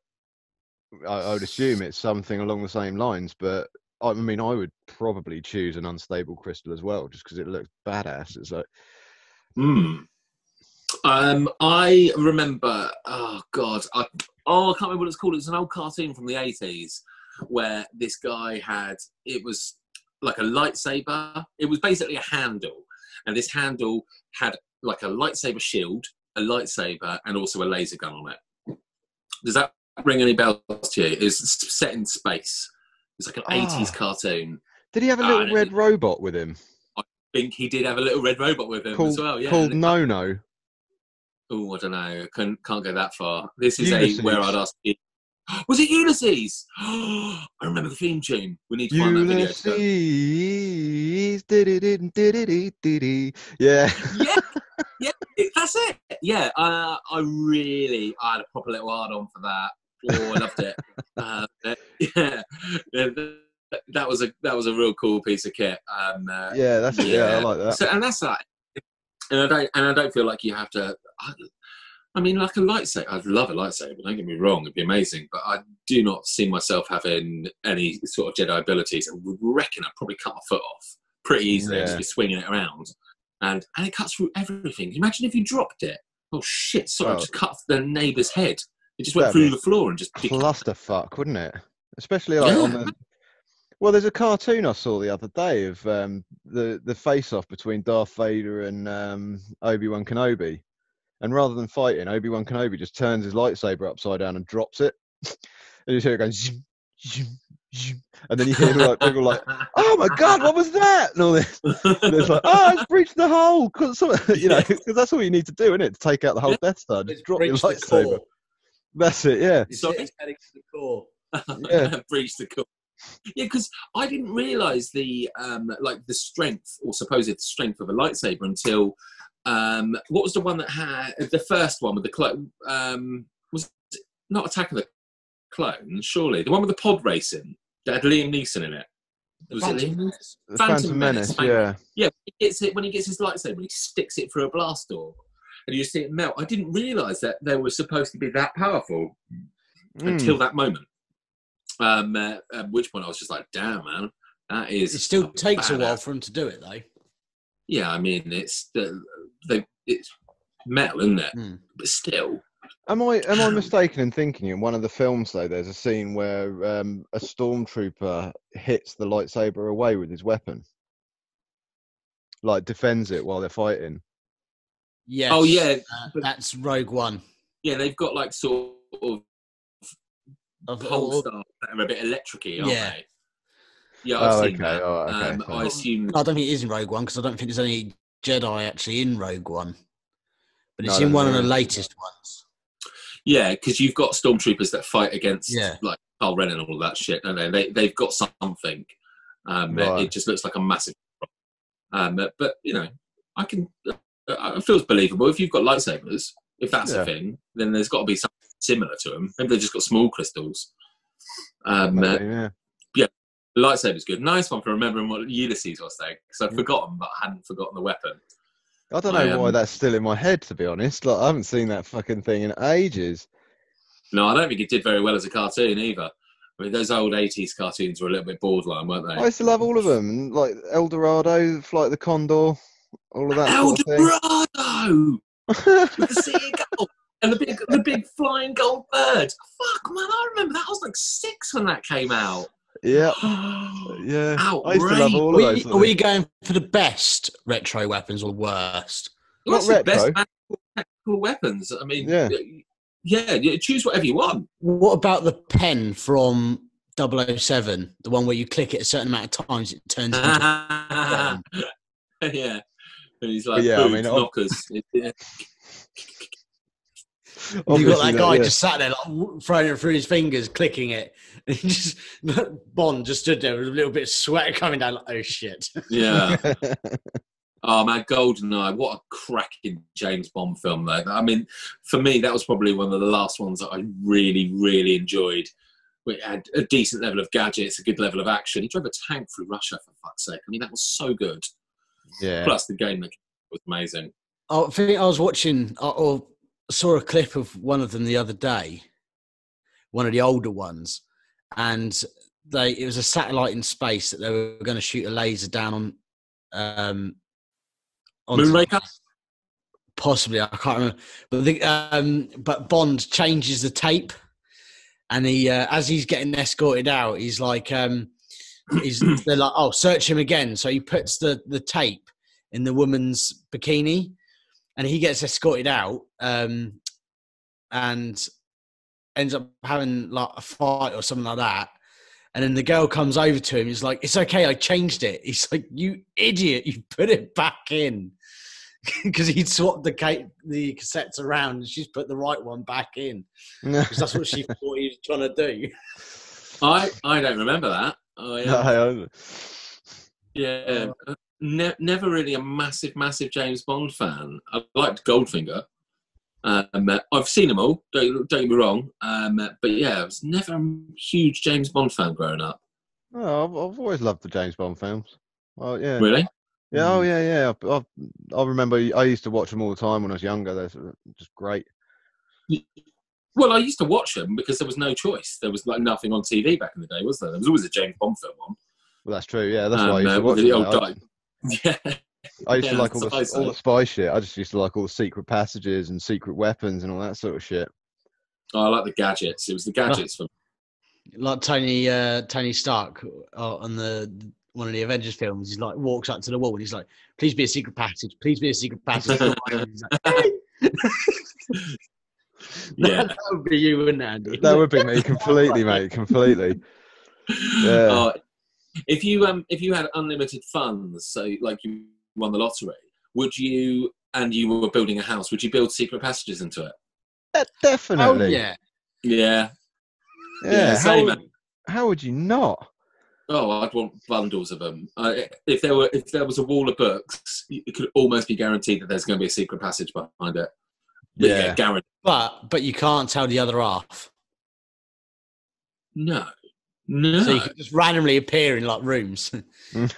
S3: I, I would assume it's something along the same lines, but I mean, I would probably choose an unstable crystal as well, just because it looks badass. It's like,
S1: Hmm. Um, I remember. Oh God, I oh I can't remember what it's called. It's an old cartoon from the eighties where this guy had it was like a lightsaber. It was basically a handle, and this handle had like a lightsaber shield, a lightsaber, and also a laser gun on it. Does that ring any bells to you? It's set in space. It's like an eighties
S3: Ah.
S1: cartoon.
S3: did he have a
S1: Ah,
S3: little
S1: no,
S3: red robot with him
S1: I think he did have a little red robot with him
S3: called
S1: as well. Yeah.
S3: called No No?
S1: Oh, I don't know. Can't, can't go that far. This is a where I'd ask you. Was it Ulysses? I remember the theme tune. We need to find that video.
S3: Ulysses. Yeah.
S1: yeah, yeah, that's it. Yeah, uh, I really, I had a proper little hard on for that. Oh, I loved it. uh, yeah, yeah, that was a that was a real cool piece of kit. Um, uh,
S3: Yeah, that's it. Yeah, I like that.
S1: So, and that's that. And I don't, and I don't feel like you have to. I, I mean, like a lightsaber, I'd love a lightsaber. Don't get me wrong; it'd be amazing. But I do not see myself having any sort of Jedi abilities. I would reckon I'd probably cut my foot off pretty easily. I'd just be swinging it around, and and it cuts through everything. Imagine if you dropped it. Oh shit! Sorry, I
S3: Well-
S1: just cut the neighbour's head. It just went through the floor and just.
S3: clusterfuck, wouldn't it? Especially like on the. Well, there's a cartoon I saw the other day of um, the the face off between Darth Vader and um, Obi Wan Kenobi, and rather than fighting, Obi Wan Kenobi just turns his lightsaber upside down and drops it, and you hear it going, zoom, zoom, zoom, and then you hear like people like, "Oh my god, what was that?" and all this. And it's like, "Oh, it's breached the hole," because you know, 'cause that's all you need to do, isn't it, to take out the whole Death Star? Just drop your lightsaber. That's it. Yeah.
S2: It's heading to the core.
S3: Yeah.
S1: breach the core. Yeah, because I didn't realise the um, like the strength or supposed strength of a lightsaber until um, what was the one that had the first one with the clone? Um, was it not Attack of the Clones? Surely the one with the pod racing that had Liam Neeson in it. Was it
S2: Phantom
S1: Liam?
S2: Menace.
S3: The
S1: Phantom
S3: Phantom,
S1: Menace,
S3: Menace, yeah.
S1: Yeah, he gets it when he gets his lightsaber. He sticks it through a blast door, and you see it melt. I didn't realise that they were supposed to be that powerful
S3: Mm.
S1: until that moment. Um, uh, at which point I was just like, "Damn, man, that is."
S2: It still
S1: fucking
S2: takes a while for him to do it, though.
S1: Yeah, I mean, it's the, they, it's metal, isn't it?
S2: Mm.
S1: But still,
S3: Am I am I mistaken in thinking in one of the films though? There's a scene where um, a stormtrooper hits the lightsaber away with his weapon, like defends it while they're fighting.
S2: Yes.
S1: Oh yeah,
S2: uh, that's Rogue One.
S1: yeah. They've got like sort of
S2: Of
S1: pole
S2: all-
S1: stars that are a bit electricy, aren't
S2: Yeah.
S1: they? Yeah, I've
S3: Oh,
S1: seen
S3: okay,
S1: that.
S3: oh, okay,
S1: um,
S3: fine.
S1: I assume
S2: I don't think it is in Rogue One because I don't think there's any Jedi actually in Rogue One, but it's
S3: No,
S2: in
S3: no,
S2: one of the latest ones.
S1: Yeah, because you've got stormtroopers that fight against
S2: Yeah.
S1: like Kylo Ren and all that shit, don't they? they they've got something. Um,
S3: Right.
S1: It just looks like a massive. Um, but you know, I can. Uh, it feels believable if you've got lightsabers. If that's
S3: Yeah.
S1: a thing, then there's got to be something similar to them. Maybe they've just got small crystals. Um, uh,
S3: Maybe, yeah.
S1: Lightsaber's good. Nice one for remembering what Ulysses was saying because I'd
S3: Yeah.
S1: forgotten, but I hadn't forgotten the weapon.
S3: I don't know
S1: I,
S3: why
S1: um,
S3: that's still in my head. To be honest, like I haven't seen that fucking thing in ages.
S1: No, I don't think it did very well as a cartoon either. I mean, those old '80s cartoons were a little bit borderline, weren't they?
S3: I used to love all of them, like El Dorado, Flight of the Condor, all of that
S1: El
S3: sort of
S1: Dorado with the seagull and the big, the big flying gold bird. Fuck, man, I remember that. I was like six when that came out.
S3: Yeah, yeah. I used to love all
S2: Are
S3: of
S2: we,
S3: those.
S2: are
S3: sort of
S2: we going for the best retro weapons or the worst?
S3: Not
S1: What's the best
S3: retro.
S1: tactical weapons? I mean,
S3: Yeah.
S1: yeah, yeah, choose whatever you want.
S2: What about the pen from 007? The one where you click it a certain amount of times, it turns into
S1: yeah. And he's like,
S3: Yeah, I mean,
S1: knockers. Yeah.
S2: You got that
S3: not,
S2: guy
S3: yeah.
S2: just sat there, like throwing it through his fingers, clicking it. And he just Bond just stood there with a little bit of sweat coming down. Like, oh shit!
S1: yeah. Oh man, Goldeneye! What a cracking James Bond film, though. I mean, for me, that was probably one of the last ones that I really, really enjoyed. We had a decent level of gadgets, a good level of action. He drove a tank through Russia, for fuck's sake. I mean, that was so good.
S3: yeah.
S1: Plus, the game was amazing.
S2: I think I was watching uh, or saw a clip of one of them the other day, one of the older ones, and they it was a satellite in space that they were going to shoot a laser down on. Um, onto-
S1: Moonraker?
S2: possibly I can't remember, but the, um, but Bond changes the tape, and he uh, as he's getting escorted out, he's like, um, he's they're like, oh, search him again. So he puts the the tape in the woman's bikini, and he gets escorted out, um, and ends up having like a fight or something like that. And then the girl comes over to him. He's like, "It's okay, I changed it." He's like, "You idiot! You put it back in." because he'd swapped the ca- the cassettes around and she's put the right one back in because that's what she thought he was trying to do.
S1: I, I don't remember that. I, um,
S3: No,
S1: Yeah, uh, ne- never really a massive, massive James Bond fan. I liked Goldfinger. Um, uh, I've seen them all. Don't, don't get me wrong. Um, uh, but yeah, I was never a huge James Bond fan growing up.
S3: no, I've, I've always loved the James Bond films. Oh yeah,
S1: Really?
S3: yeah, oh yeah, yeah. I, I, I remember I used to watch them all the time when I was younger. They're just great.
S1: Well, I used to watch them because there was no choice. There was like nothing on TV back in the day, was there? There was always a James Bond film on.
S3: Well, that's true. Yeah, that's
S1: Um,
S3: why I used
S1: uh,
S3: to watch
S1: the old
S3: I,
S1: guy. Yeah.
S3: I used to like all the,
S1: that's
S3: all the spy shit. I just used to like all the secret passages and secret weapons and all that sort of shit.
S1: Oh, I like the gadgets. It was the gadgets for
S2: Like Tony uh, Tony Stark uh, on the one of the Avengers films, he's like walks up to the wall and he's like, "Please be a secret passage. Please be a secret passage." He's like, "Hey!"
S1: yeah.
S2: that would be you, wouldn't it, Andy?
S3: That would be me completely, mate. Completely. Yeah.
S1: Oh, if you um if you had unlimited funds, so like you won the lottery, would you and you were building a house, would you build secret passages into it?
S3: Uh,
S2: oh
S3: definitely.
S2: yeah.
S1: Yeah.
S3: Yeah.
S1: Yeah,
S3: how,
S1: same,
S3: would- how would you not?
S1: Oh, I'd want bundles of them. Uh, if there were if there was a wall of books, it could almost be guaranteed that there's going to be a secret passage behind it. But yeah,
S3: Yeah.
S1: guaranteed.
S2: But but you can't tell the other half,
S1: No. No.
S2: so you can just randomly appear in like rooms, get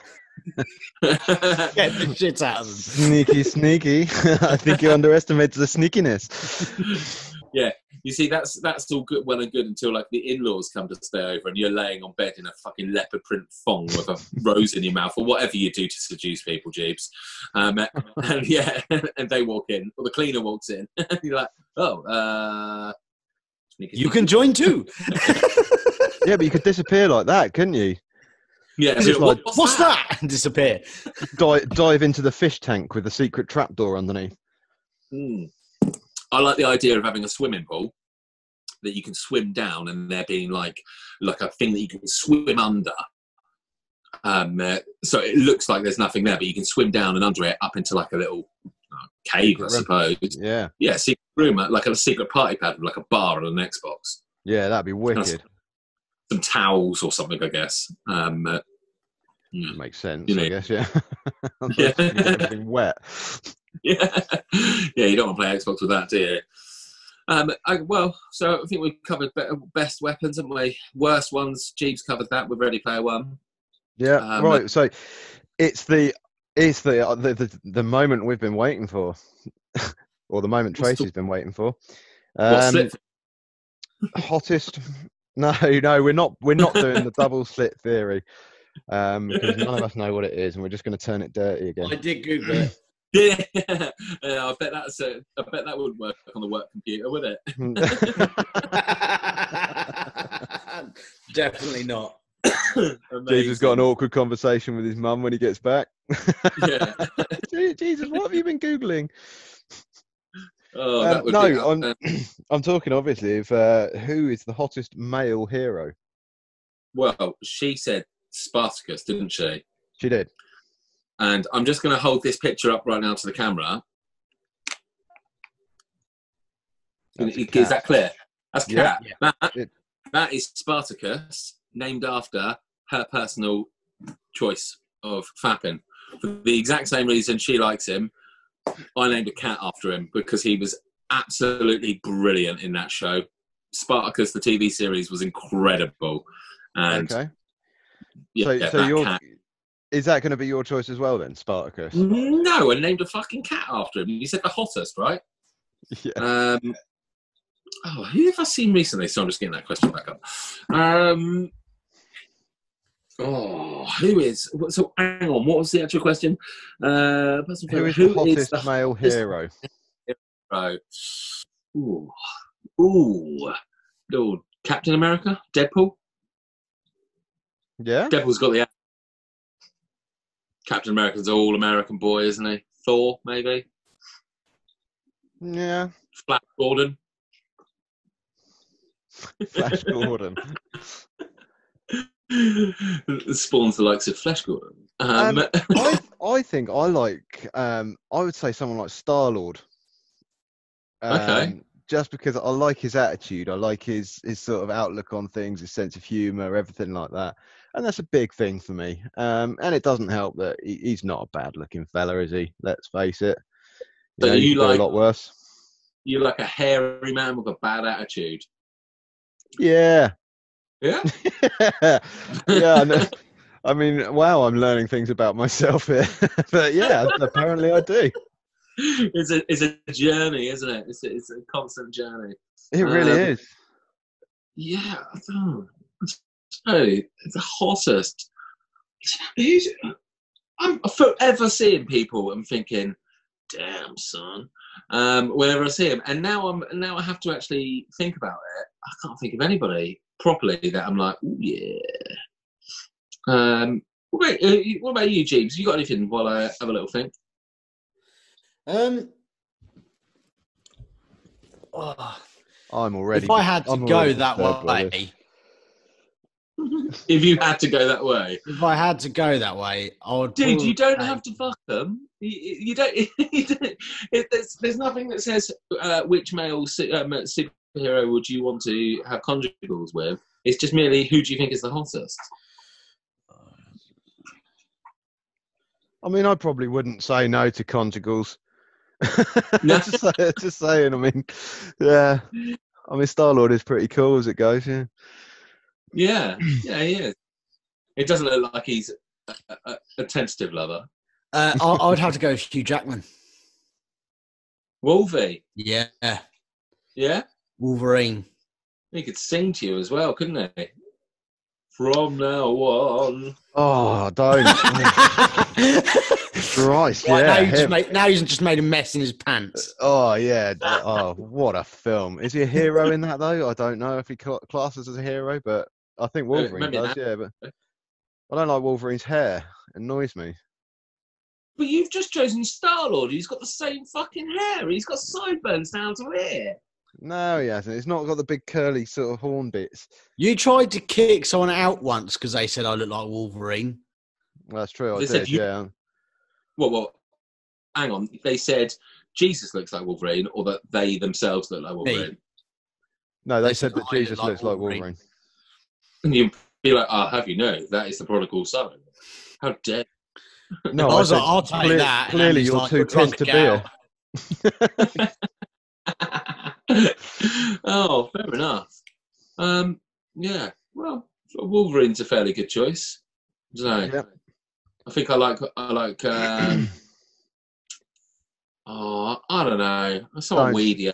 S2: the shit out of them.
S3: Sneaky, sneaky. I think you underestimated the sneakiness.
S1: Yeah, you see, that's that's all good, well and good until like the in-laws come to stay over, and you're laying on bed in a fucking leopard print thong with a rose in your mouth, or whatever you do to seduce people, Jeeves. Um, and yeah, and they walk in, or the cleaner walks in, and you're like, oh, uh, sneaky,
S2: You
S1: sneaky.
S2: can join too.
S3: Yeah, but you could disappear like that, couldn't you?
S1: yeah. So
S3: like-
S1: what's,
S2: What's
S1: that?
S2: that? And disappear.
S3: Dive, dive into the fish tank with a secret trapdoor underneath.
S1: Hmm. I like the idea of having a swimming pool that you can swim down, and there being like like a thing that you can swim under. Um, uh, so it looks like there's nothing there, but you can swim down and under it up into like a little uh, cave, I suppose.
S3: Yeah,
S1: Yeah, secret room, uh, like a secret party pad with like a bar and an Xbox,
S3: yeah, that'd be wicked.
S1: Some towels or something, I guess. Um, uh, yeah.
S3: Makes sense,
S1: You know-
S3: I guess. Yeah.
S1: Yeah.
S3: Everything wet.
S1: yeah, yeah, you don't want to play Xbox with that, do you? Um, I, well, so I think we've covered be- best weapons, haven't we? Worst ones, Jeeves covered that with Ready Player One.
S3: Yeah,
S1: Um,
S3: right. So it's the it's the, uh, the the the moment we've been waiting for, or the moment
S1: What's the-
S3: Tracy's been waiting for. Um, hottest? No, no, we're not. We're not doing the double slit theory um, because none of us know what it is, and we're just going to turn it dirty again.
S2: I did Google it.
S1: Yeah, yeah, I bet that's a, I bet that would work on the work computer, would it?
S2: Definitely not.
S3: Jesus got an awkward conversation with his mum when he gets back.
S1: Yeah.
S3: Jesus, what have you been googling?
S1: Oh,
S3: Um,
S1: that would
S3: no, on-
S1: uh,
S3: I'm talking obviously of uh, who is the hottest male hero.
S1: well, she said Spartacus, didn't she?
S3: She did.
S1: And I'm just going to hold this picture up right now to the camera. Is that clear? That's
S3: Yeah.
S1: cat. That,
S3: It-
S1: that is Spartacus, named after her personal choice of fapping. For the exact same reason she likes him, I named a cat after him because he was absolutely brilliant in that show. Spartacus, the TV series, was incredible. And
S3: okay.
S1: yeah,
S3: so,
S1: yeah,
S3: so your
S1: cat.
S3: is that going to be your choice as well then, Spartacus?
S1: No, I named a fucking cat after him. You said the hottest, right?
S3: Yeah.
S1: Um, oh, who have I seen recently? So I'm just getting that question back up. Um, oh, who is? So hang on, what was the actual question? Uh, person-
S3: Who is
S1: who
S3: the hottest
S1: the
S3: male
S1: hottest
S3: hero?
S1: hero? Ooh, ooh, ooh, Captain America, Deadpool.
S3: Yeah.
S1: Deadpool's got the. Captain America's all-American boy, isn't he? Thor, maybe.
S3: Yeah.
S1: Flash Gordon.
S3: Flash Gordon.
S1: spawns the likes of Flesh Gordon. Um,
S3: I I think I like um I would say someone like Star Lord.
S1: Okay.
S3: Just because I like his attitude, I like his his sort of outlook on things, his sense of humour, everything like that, and that's a big thing for me. Um, and it doesn't help that he, he's not a bad-looking fella, is he? Let's face it.
S1: So
S3: know,
S1: you like-
S3: a lot worse.
S1: You're like a hairy man with a bad attitude.
S3: Yeah.
S1: Yeah.
S3: yeah. I. I mean, wow, I'm learning things about myself here. but yeah, apparently I do.
S1: it's a it's a journey, isn't it? It's a, it's a constant journey.
S3: It really
S1: Um,
S3: is.
S1: Yeah. I don't know. So the hottest. Who's, I'm forever seeing people and thinking, "Damn, son." Um, whenever I see him, and now I'm now I have to actually think about it. I can't think of anybody properly that I'm like, "Ooh, yeah." Um, what about, uh, you- what about you, Jeeves? You got anything while I have a little think?
S2: Um, oh,
S3: I'm already.
S2: if I had to
S3: I'm
S2: go that
S3: disturbed by this.
S2: way,
S1: If you had to go that way,
S2: if I had to go that way, I would.
S1: dude, you don't have to fuck them. You, you don't. You don't it, there's, there's nothing that says uh, which male su- um, superhero would you want to have conjugals with. It's just merely who do you think is the hottest.
S3: I mean, I probably wouldn't say no to conjugals.
S1: No.
S3: just, say- just saying. I mean, yeah. I mean, Star Lord is pretty cool as it goes. Yeah.
S1: Yeah, yeah, he is. It doesn't look like he's a, a, a tentative lover.
S2: Uh, I, I would have to go with Hugh Jackman.
S1: Wolvie,
S2: Yeah,
S1: yeah.
S2: Wolverine.
S1: He could sing to you as well, couldn't he? From now on.
S3: Oh, don't. Christ,
S2: Right,
S3: yeah.
S2: now, you just made, now he's just made a mess in his pants.
S3: Oh yeah. Oh, what a film! Is he a hero in that though? I don't know if he classes as a hero, but I think Wolverine
S1: maybe
S3: does.
S1: not.
S3: Yeah, but I don't like Wolverine's hair. It annoys me.
S1: But you've just chosen Star Lord. He's got the same fucking hair. He's got sideburns down to here.
S3: No, he hasn't. It's not got the big curly sort of horn bits.
S2: You tried to kick someone out once because they said I look like Wolverine.
S3: Well, that's true. I
S1: They said
S3: did.
S1: you-
S3: Yeah.
S1: Well, well, hang on. They said Jesus looks like Wolverine, or that they themselves look like Wolverine.
S3: No, they
S2: They
S3: said
S2: said
S3: that
S2: I look
S3: Jesus
S2: like
S3: looks like
S2: Wolverine.
S3: Wolverine.
S1: And you'd be like, ah, "I'll have you know that is the prodigal son." How dare?
S3: No,
S2: I was
S3: said,
S2: like, I'll take
S3: "Cle-
S2: that. And
S3: Clearly,
S2: Andy's
S3: you're
S2: like,
S3: too
S2: "We're drunk,
S3: pissed to
S2: get
S3: beer.
S2: out."
S1: oh, fair enough. Um, yeah. Well, Wolverine's a fairly good choice. So,
S3: Yep.
S1: I think I like. I like. Um, oh, I don't know. Someone
S3: Don't-
S1: weedier.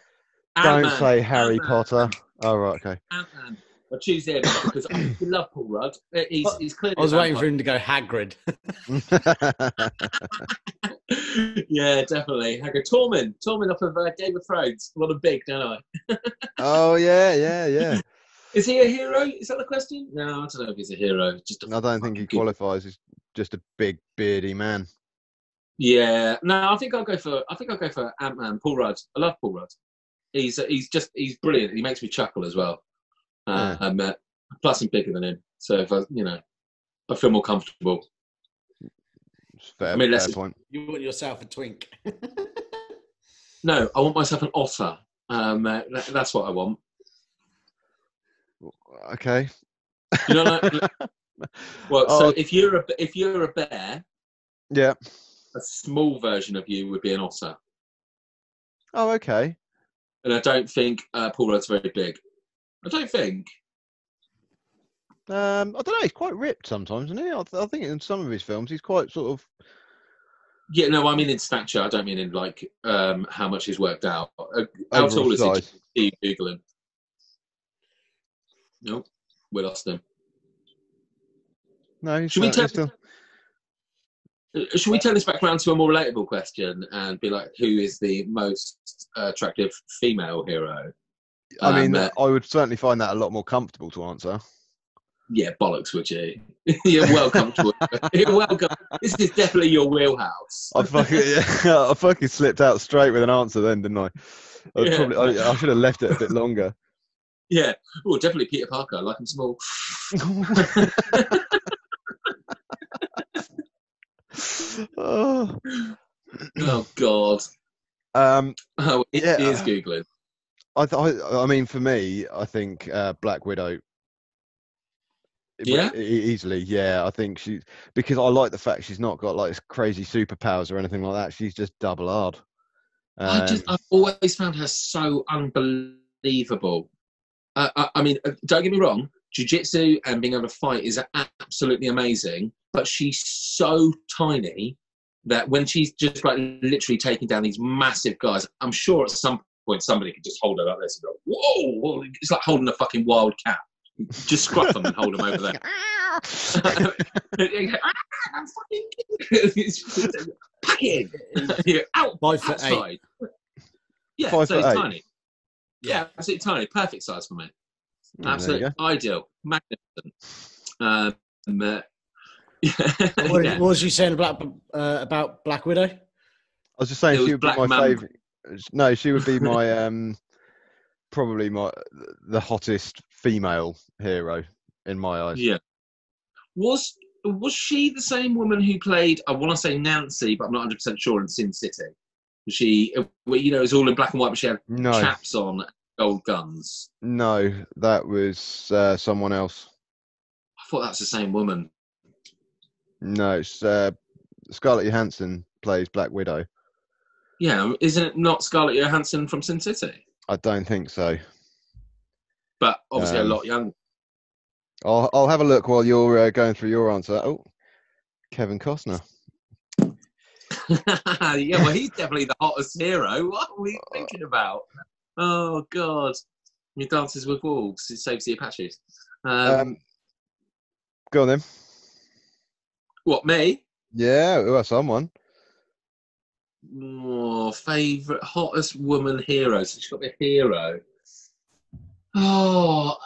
S3: Don't say Harry
S1: Ant-Man.
S3: Potter. Oh right, okay.
S1: Ant-Man. I choose him because I love Paul Rudd. Uh, He's, he's clearly.
S2: I was
S1: a
S2: waiting for him to go Hagrid.
S1: yeah, definitely. I go Tormund. Tormund off of uh, Game of Thrones. A lot of big, don't I?
S3: oh yeah, yeah, yeah.
S1: Is he a hero? Is that the question? No, I don't know if he's a hero. Just a
S3: I don't think he
S1: good-
S3: qualifies. He's just a big beardy man.
S1: Yeah, no, I think I'll go for. I think I'll go for Ant Man. Paul Rudd. I love Paul Rudd. He's uh, he's just he's brilliant. He makes me chuckle as well. Uh, um, uh, plus, I'm bigger than him, so if I, you know, I feel more comfortable.
S3: It's fair,
S1: I mean, let's
S3: fair point.
S2: You want yourself a twink.
S1: No, I want myself an otter. Um, uh, that, that's what I want.
S3: Okay.
S1: You know, like, well, so
S3: Oh.
S1: if you're a if you're a bear,
S3: Yeah.
S1: a small version of you would be an otter,
S3: Oh, okay.
S1: and I don't think uh, Paul Rudd's very big. I don't think.
S3: Um, I don't know. He's quite ripped sometimes, isn't he? I, th- I think in some of his films, he's quite sort of.
S1: Yeah, no, I mean in stature. I don't mean in like um, how much he's worked out. Uh, how tall is he? Keep googling. Nope, we lost him.
S3: No,
S1: Should we
S3: uh,
S1: tell-
S3: still.
S1: Uh, Should we turn this back around to a more relatable question and be like, who is the most uh, attractive female hero?
S3: I mean,
S1: Um, uh,
S3: I would certainly find that a lot more comfortable to answer.
S1: Yeah, bollocks, would you? You're welcome to it. You're welcome. This is definitely your wheelhouse.
S3: I fucking, yeah, I fucking slipped out straight with an answer then, didn't I? I,
S1: Yeah.
S3: probably, I, I should have left it a bit longer.
S1: Yeah. Oh, definitely Peter Parker. I like him small.
S3: oh.
S1: Oh God.
S3: Um,
S1: Oh, it
S3: Yeah.
S1: is googling.
S3: I, th- I, I mean, for me, I think uh, Black Widow.
S1: Yeah?
S3: easily, yeah. I think she because I like the fact she's not got like crazy superpowers or anything like that. She's just double hard.
S1: I
S3: Um,
S1: just, I've always found her so unbelievable. Uh, I, I mean, uh, don't get me wrong. Jiu-jitsu and being able to fight is absolutely amazing, but she's so tiny that when she's just like literally taking down these massive guys, I'm sure at some point somebody could just hold her like this and go, whoa," It's like holding a fucking wild cat. Just scruff them and hold them over there. I'm fucking pack in. You're out
S2: Five foot eight.
S1: Yeah,
S3: Five
S1: so
S3: foot
S1: it's
S3: eight.
S1: tiny. Yeah, absolutely tiny. Perfect size for me.
S3: Oh,
S1: Absolutely ideal. Magnificent. Um, uh,
S2: What,
S1: yeah.
S2: what was you saying about uh, about Black Widow?
S3: I was just saying
S1: It was
S3: she would be my
S1: Mamba.
S3: favorite. No, she would be my um, probably my the hottest female hero in my eyes.
S1: Yeah. Was was she the same woman who played? I want to say Nancy, but I'm not 100 percent sure in Sin City. She? uh, You know, it was all in black and white, but she had
S3: No,
S1: chaps on, gold guns.
S3: no, that was uh, someone else.
S1: I thought that's the same woman.
S3: No, it's uh, Scarlett Johansson plays Black Widow.
S1: Yeah, isn't it not Scarlett Johansson from Sin City?
S3: I don't think so.
S1: But obviously
S3: Um,
S1: a lot younger.
S3: I'll I'll have a look while you're uh, going through your answer. Oh, Kevin Costner.
S1: yeah, well, he's definitely the hottest hero. What are we thinking about? Oh God. He dances with wolves. He saves the Apaches. Um,
S3: Um, go on then.
S1: what me?
S3: Yeah, well, someone.
S1: Oh, favorite hottest woman hero. So she's got to be a hero. Oh,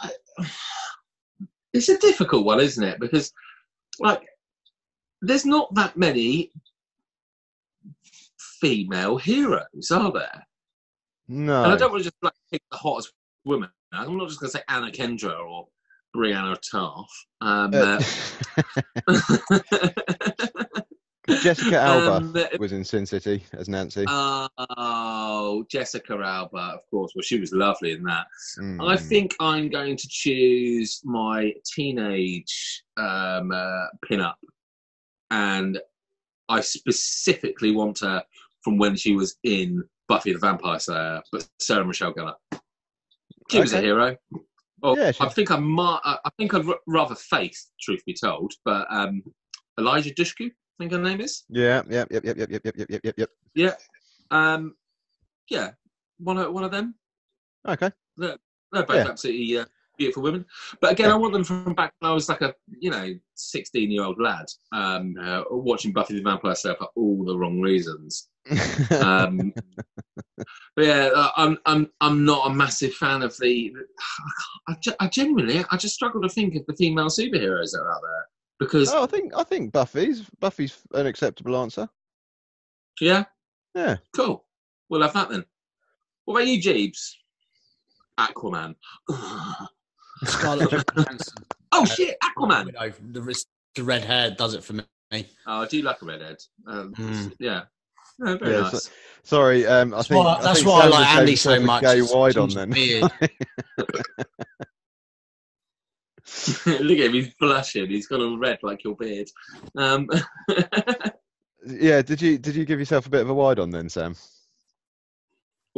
S1: it's a difficult one, isn't it? Because, like, there's not that many female heroes, are there?
S3: No.
S1: And I don't want to just like pick the hottest woman. I'm not just going to say Anna Kendrick or Brianna Taff. Um,
S3: Uh,
S1: uh,
S3: Jessica Alba
S1: um,
S3: was in Sin City as Nancy.
S1: oh, Jessica Alba, of course. Well, she was lovely in that. I
S3: Mm.
S1: think I'm going to choose my teenage um, uh, pin-up, and I specifically want her from when she was in Buffy the Vampire Slayer, but Sarah Michelle Gellar. She was a hero. Oh,
S3: Yeah,
S1: I think I might. I think I'd rather Faith, truth be told, but um, Eliza Dushku, think her name is.
S3: Yeah, yep, yep, yep, yep, yep, yep, yep, yep, yep, yep. Yeah.
S1: Um, yeah, one of one of them.
S3: Okay.
S1: They're they're both
S3: Yeah.
S1: absolutely uh, beautiful women. But again,
S3: Yeah.
S1: I want them from back when I was like a, you know, 16 year old lad, um, uh, watching Buffy the Vampire Slayer for all the wrong reasons. Um, but yeah, uh, I'm, I'm, I'm not a massive fan of the. I, ge- I genuinely, I just struggle to think of the female superheroes that are out there because,
S3: oh, I think I think Buffy's Buffy's an acceptable answer.
S1: yeah,
S3: Yeah.
S1: cool. We'll have that then. What about you, Jeeves? Aquaman.
S2: Scarlett Johansson.
S1: oh shit, Aquaman.
S2: Widow, the, the red hair does it for me.
S1: Oh, I do like a redhead. Um,
S2: Mm.
S1: Yeah. No, very
S3: Yeah,
S1: nice.
S3: Sorry, um, I
S2: That's
S3: think
S2: why,
S3: I
S2: that's
S3: think
S2: why I like Andy so much.
S3: Gay
S2: It's
S3: wide on
S2: Jim's
S3: then.
S1: Look at him, he's blushing. He's got all red like your beard. Um,
S3: yeah, did you did you give yourself a bit of a wide on then, Sam?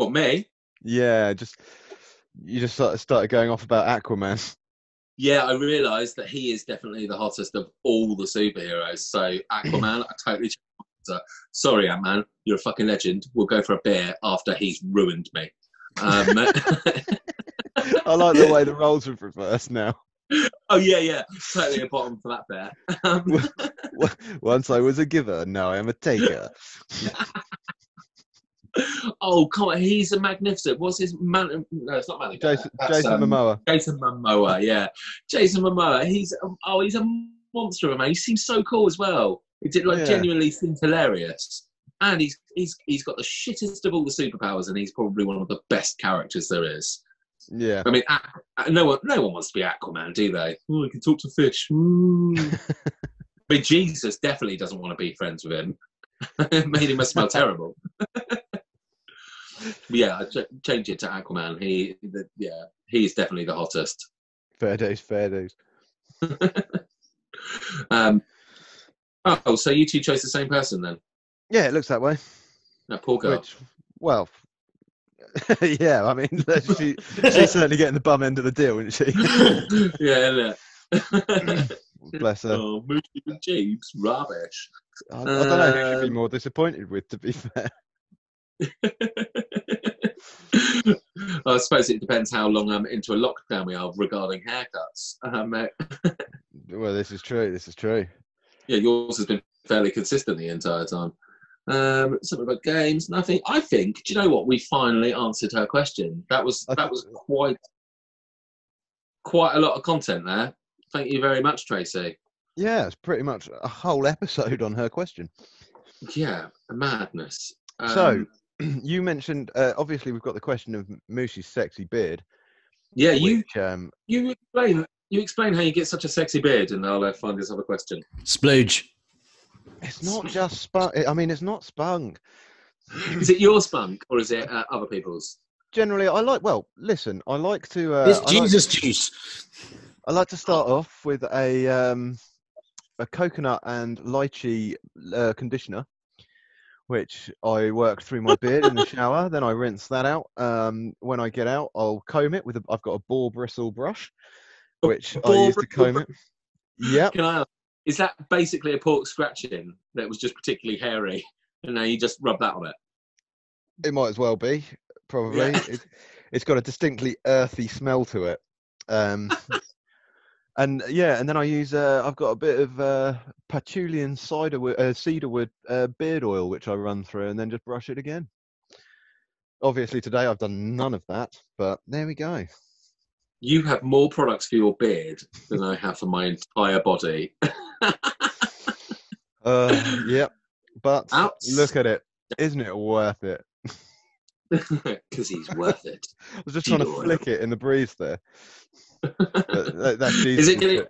S1: what, me?
S3: Yeah, just you just sort of started going off about Aquaman.
S1: Yeah, I realised that he is definitely the hottest of all the superheroes. So, Aquaman, I totally changed. Sorry, Ant Man, you're a fucking legend. We'll go for a beer after he's ruined me. Um,
S3: I like the way the roles have reversed now.
S1: Oh, yeah, yeah. Totally a bottom for that bear. Um,
S3: Once I was a giver, now I am a taker.
S1: oh, come on. He's a magnificent. What's his man? No, it's not Manny.
S3: Jason,
S1: That's,
S3: Jason
S1: um,
S3: Momoa.
S1: Jason Momoa, yeah. Jason Momoa, he's um, oh, he's a monster of a man. He seems so cool as well. He did like
S3: Yeah.
S1: genuinely seems hilarious, and he's he's he's got the shittest of all the superpowers, and he's probably one of the best characters there is.
S3: Yeah.
S1: I mean, Aqu- no one no one wants to be Aquaman, do they? Oh, he can talk to fish. Ooh. but Jesus definitely doesn't want to be friends with him. it made him smell terrible. Yeah, I ch- change it to Aquaman. He, the, yeah, he's definitely the hottest.
S3: Fair days, fair days.
S1: um, oh, so you two chose the same person then?
S3: Yeah, it looks that way.
S1: No, poor girl.
S3: Which, well, yeah, I mean, she, she's certainly getting the bum end of the deal, isn't she?
S1: yeah,
S3: Bless her.
S1: oh, Jeeves, rubbish.
S3: I, I don't know who should be
S1: Um,
S3: more disappointed with, to be fair.
S1: I suppose it depends how long um, into a lockdown we are regarding haircuts. Um, uh,
S3: Well, this is true. This is true.
S1: yeah, yours has been fairly consistent the entire time. Um, something about games, nothing. I think. Do you know what? We finally answered her question. That was
S3: I
S1: that was quite quite a lot of content there. Thank you very much, Tracy.
S3: Yeah, it's pretty much a whole episode on her question.
S1: Yeah, a madness.
S3: So,
S1: Um,
S3: you mentioned, uh, obviously, we've got the question of Moosey's sexy beard.
S1: yeah, you
S3: which, um,
S1: you explain you explain how you get such a sexy beard, and I'll uh, find this other question.
S2: Splooge.
S3: It's not just spunk. I mean, it's not spunk.
S1: Is it your spunk or is it uh, other people's?
S3: Generally, I like. Well, listen, I like to. Uh,
S2: it's
S3: I like-
S2: Jesus juice.
S3: I like to start off with a um, a coconut and lychee uh, conditioner, which I work through my beard in the shower. Then I rinse that out. Um, when I get out, I'll comb it with. A, I've got a boar bristle brush, which I use to comb it. Yeah.
S1: Can I? Is that basically a pork scratching that was just particularly hairy, and now you just rub that on it?
S3: It might as well be. probably.
S1: Yeah.
S3: It, it's got a distinctly earthy smell to it. Um, and yeah, and then I use. Uh, I've got a bit of uh, patchouli cider wood, uh, cedarwood uh, beard oil, which I run through, and then just brush it again. Obviously, today I've done none of that, but there we go.
S1: You have more products for your beard than I have for my entire body.
S3: Uh, yep. But
S1: Outs.
S3: look at it. Isn't it worth it?
S1: Because he's worth it.
S3: I was just trying to flick it in the breeze there. That, that's
S1: Is it going.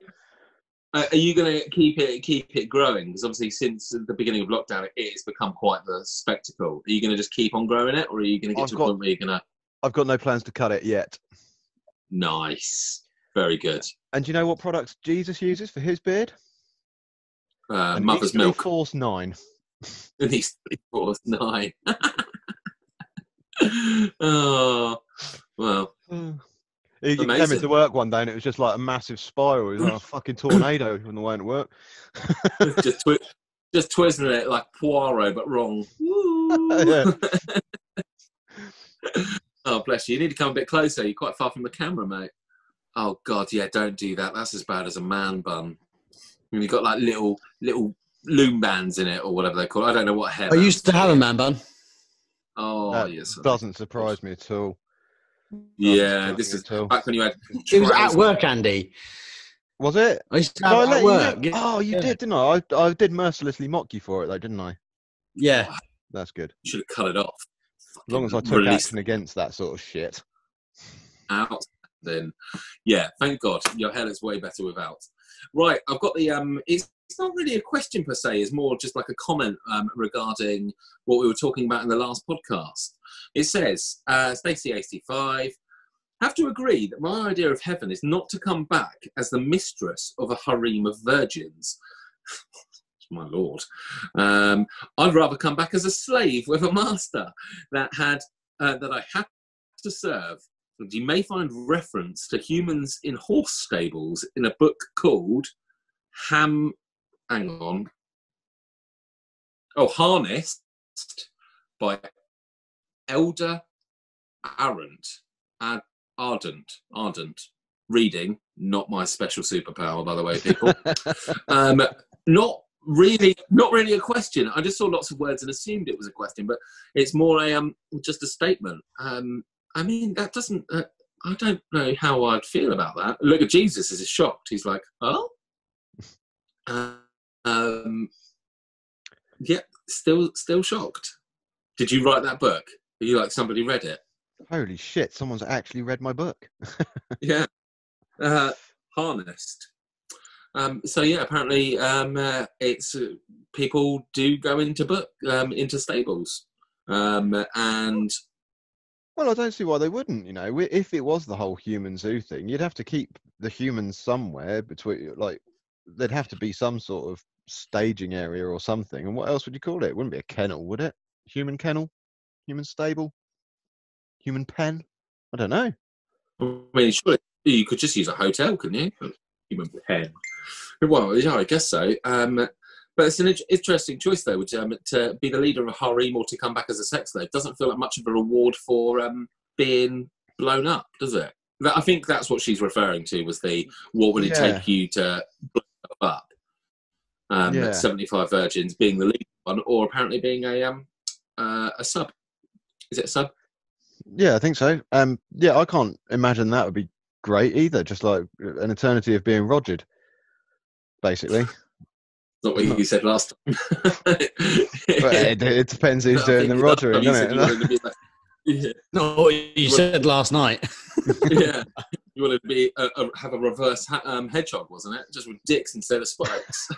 S1: Uh, are you going to keep it keep it growing? Because obviously, since the beginning of lockdown, it, it's become quite the spectacle. Are you going to just keep on growing it, or are you going to get
S3: I've
S1: to a point where you're going to?
S3: I've got no plans to cut it yet.
S1: Nice, very good.
S3: And do you know what products Jesus uses for his beard?
S1: Uh, mother's milk.
S3: Force 9.
S1: And he's four nine. oh well,
S3: He came into work one day and it was just like a massive spiral. It was like a fucking tornado on the way to work.
S1: just twi- just twisting it like Poirot, but wrong. Oh bless you! You need to come a bit closer. You're quite far from the camera, mate. Oh god, yeah, don't do that. That's as bad as a man bun. And you've got like little little loom bands in it or whatever they're called. I don't know what hair.
S2: I used to
S1: bands
S2: have a
S1: it is.
S2: man bun.
S1: Oh
S3: That
S1: yes,
S3: Doesn't surprise me at all.
S1: yeah.
S3: Doesn't
S1: This is
S3: me at all.
S1: back when you had.
S2: It was at work, Andy.
S3: Was it?
S2: I used to have
S3: I
S2: it
S3: let
S2: at
S3: you
S2: work.
S3: know- Oh, you
S2: Yeah.
S3: did, didn't I? I? I did mercilessly mock you for it, though, didn't I?
S2: Yeah.
S3: That's good.
S1: You should have cut it off.
S3: As long as I took
S1: Release
S3: action against that sort of shit.
S1: out then yeah thank god your hair is way better without right i've got the um it's, it's not really a question per se it's more just like a comment um, regarding what we were talking about in the last podcast. It says uh stacy 85 have to agree that my idea of heaven is not to come back as the mistress of a harem of virgins. My lord. Um, i'd rather come back as a slave with a master that had uh, that i had to serve you may find reference to humans in horse stables in a book called Ham. Hang on. Oh, Harnessed by Elder Arendt. Ad, Ardent. Ardent. Reading, not my special superpower, by the way, people. um, not really, not really a question. I just saw lots of words and assumed it was a question, but it's more a um, just a statement. Um, I mean, that doesn't. Uh, I don't know how I'd feel about that. Look at Jesus; is shocked. He's like, "Oh, uh, um, yeah, still, still shocked." Did you write that book? Are you like somebody read it?
S3: Holy shit, someone's actually read my book.
S1: Yeah, uh, harnessed. Um, so yeah, apparently um, uh, it's uh, people do go into book um, into stables, um, and
S3: Well, I don't see why they wouldn't. You know, if it was the whole human zoo thing, you'd have to keep the humans somewhere between. Like, there'd have to be some sort of staging area or something. And what else would you call it? It wouldn't be a kennel, would it? Human kennel, human stable, human pen. I don't know.
S1: I mean, surely you could just use a hotel, couldn't you? Human pen. Well, yeah, I guess so. Um, but it's an interesting choice, though, which, um, to be the leader of a harem or to come back as a sex slave doesn't feel like much of a reward for um, being blown up, does it? I think that's what she's referring to was the what would it
S3: Yeah.
S1: take you to blow up? Um,
S3: Yeah.
S1: 75 virgins being the lead one, or apparently being a um, uh, a sub. Is it a sub?
S3: Yeah, I think so. Um, yeah, I can't imagine that would be great either. Just like an eternity of being rogered, basically.
S1: Not what you said last time.
S3: But it, it depends who's
S1: I
S3: doing the
S1: think last time
S3: rogering,
S1: you
S3: doesn't
S1: said
S3: it?
S1: you wanted to be like- yeah,
S2: No, what you said last night.
S1: yeah. You wanted to be a, a, have a reverse ha- um, hedgehog, wasn't it? Just with dicks instead of spikes.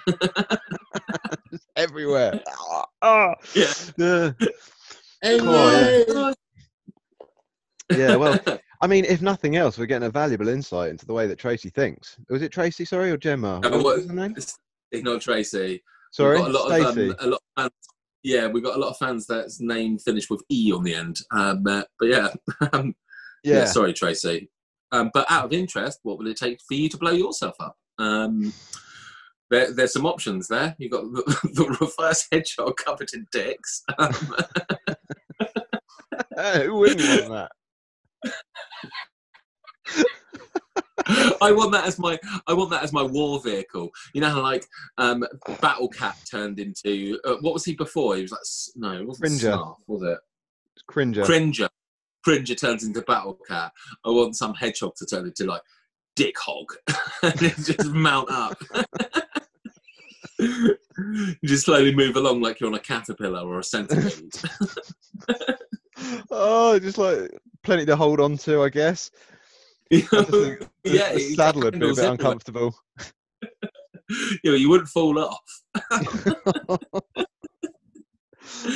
S3: Everywhere. Ah.
S1: yeah.
S3: Yeah.
S2: Anyway.
S3: Yeah, well, I mean, if nothing else, we're getting a valuable insight into the way that Tracy thinks. Was it Tracy, sorry, or Gemma?
S1: Uh,
S3: What
S1: what-
S3: was her name?
S1: It's not Tracy.
S3: Sorry,
S1: a lot of um, a lot of fans. Yeah, we've got a lot of fans that's name finished with E on the end. Um, uh, but yeah, um, yeah.
S3: yeah.
S1: Sorry, Tracy. Um, but out of interest, what will it take for you to blow yourself up? Um, there, there's some options there. You've got the, the reverse hedgehog covered in dicks. Um,
S3: who wouldn't want that?
S1: I want that as my I want that as my war vehicle. You know how like um, Battle Cat turned into uh, what was he before? He was like no, it wasn't
S3: Cringer.
S1: Snarf, was it?
S3: It's Cringer.
S1: Cringer. Cringer turns into Battle Cat. I want some hedgehog to turn into like Dick Hog and just mount up. just slowly move along like you're on a caterpillar or a centipede.
S3: oh, just like plenty to hold on to, I guess. I think the,
S1: yeah,
S3: the
S1: you
S3: saddle would be a bit
S1: everywhere.
S3: uncomfortable.
S1: Yeah, you wouldn't fall off.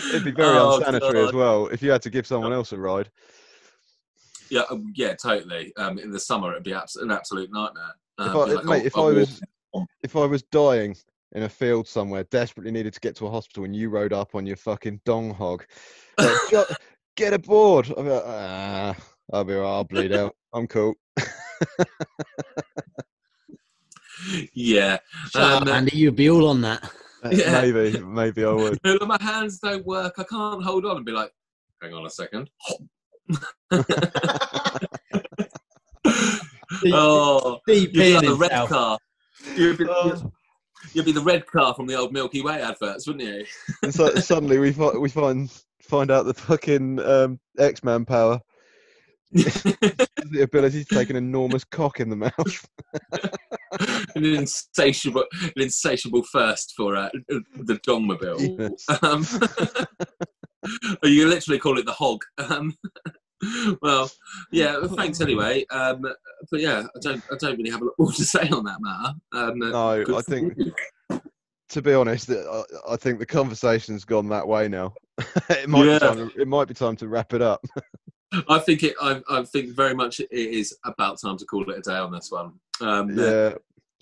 S3: It'd be very
S1: Oh,
S3: unsanitary as well if you had to give someone else a ride.
S1: Yeah, um, yeah, totally. Um, in the summer, it'd be abs- an absolute nightmare. Um,
S3: If I,
S1: like,
S3: mate,
S1: oh,
S3: if
S1: I'll
S3: was
S1: walk-
S3: if I was dying in a field somewhere, desperately needed to get to a hospital, and you rode up on your fucking dong hog, like, get aboard. Be like, ah, I'll be alright, I'll bleed out. I'm cool.
S1: yeah,
S2: Shut up,
S1: Um,
S2: Andy. You'd be all on that.
S3: Uh,
S1: Yeah.
S3: Maybe, maybe I would.
S1: No, my hands don't work. I can't hold on and be like, hang on a second. oh,
S2: Deep
S1: you'd be like the red car. You'd be,
S3: Oh.
S1: you'd be the red car from the old Milky Way adverts, wouldn't you?
S3: And so suddenly we fi- we find find out the fucking um, X Man power, the ability to take an enormous cock in the mouth.
S1: an insatiable, an insatiable thirst for uh, the Dongmobile.
S3: Yes.
S1: Um, you literally call it the hog. Um, well, yeah. Thanks anyway. Um, but yeah, I don't, I don't really have a lot more to say on that matter. Um,
S3: No, I think to be honest, I, I think the conversation's gone that way now. it might
S1: Yeah.
S3: be time. To, it might be time to wrap it up.
S1: I think it. I, I think very much it is about time to call it a day on this one. Um,
S3: yeah,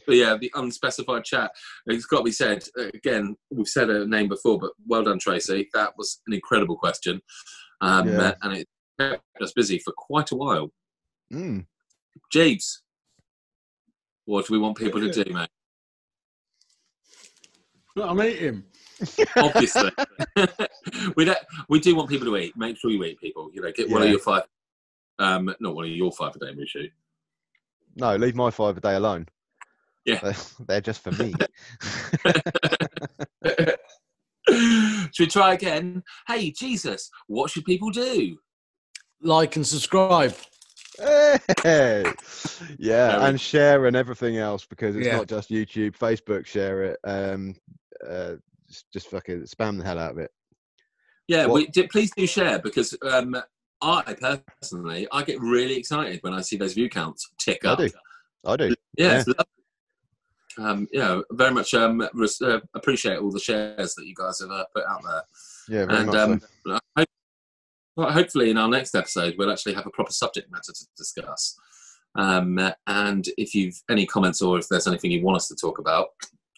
S1: But yeah, the unspecified chat. It's got to be said uh, again. We've said a name before, but well done, Tracy. That was an incredible question, um,
S3: Yeah.
S1: and it kept us busy for quite a while.
S3: mm.
S1: Jeeves, what do we want people to do, mate?
S2: I'm eating.
S1: Obviously, we don't. We do want people to eat. Make sure you eat, people. You know, get one of your five. Um, not one of your five a day, Mushu.
S3: no, leave my five a day alone.
S1: Yeah.
S3: they're, they're just for me.
S1: Should we try again? Hey, Jesus, what should people do?
S2: Like and subscribe.
S3: Hey! Yeah,
S1: Very-
S3: and share and everything else because it's
S2: Yeah.
S3: not just YouTube, Facebook, share it. Um, uh, just, just fucking spam the hell out of it.
S1: Yeah, we, please do share because um, I personally I get really excited when I see those view counts tick up.
S3: I do. I do.
S1: Yeah, lovely. Um, yeah, very much um, res- uh, appreciate all the shares that you guys have uh, put out there.
S3: Yeah, very
S1: and
S3: much
S1: um,
S3: so.
S1: I hope, well, hopefully, in our next episode, we'll actually have a proper subject matter to discuss. Um, and if you've any comments or if there's anything you want us to talk about,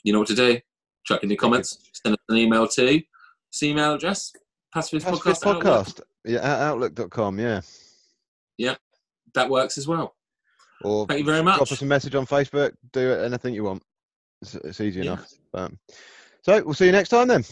S1: you know what to do. Chuck in your comments. Send us an email to this email address. Pacifist
S3: Pacifist
S1: podcast. Outlook.
S3: podcast. Yeah, at outlook.com. Yeah, yeah.
S1: That works as well.
S3: Or
S1: Thank you very much.
S3: drop us a message on Facebook. Do anything you want. It's, it's easy
S1: Yeah.
S3: enough. Um, so we'll see you next time then.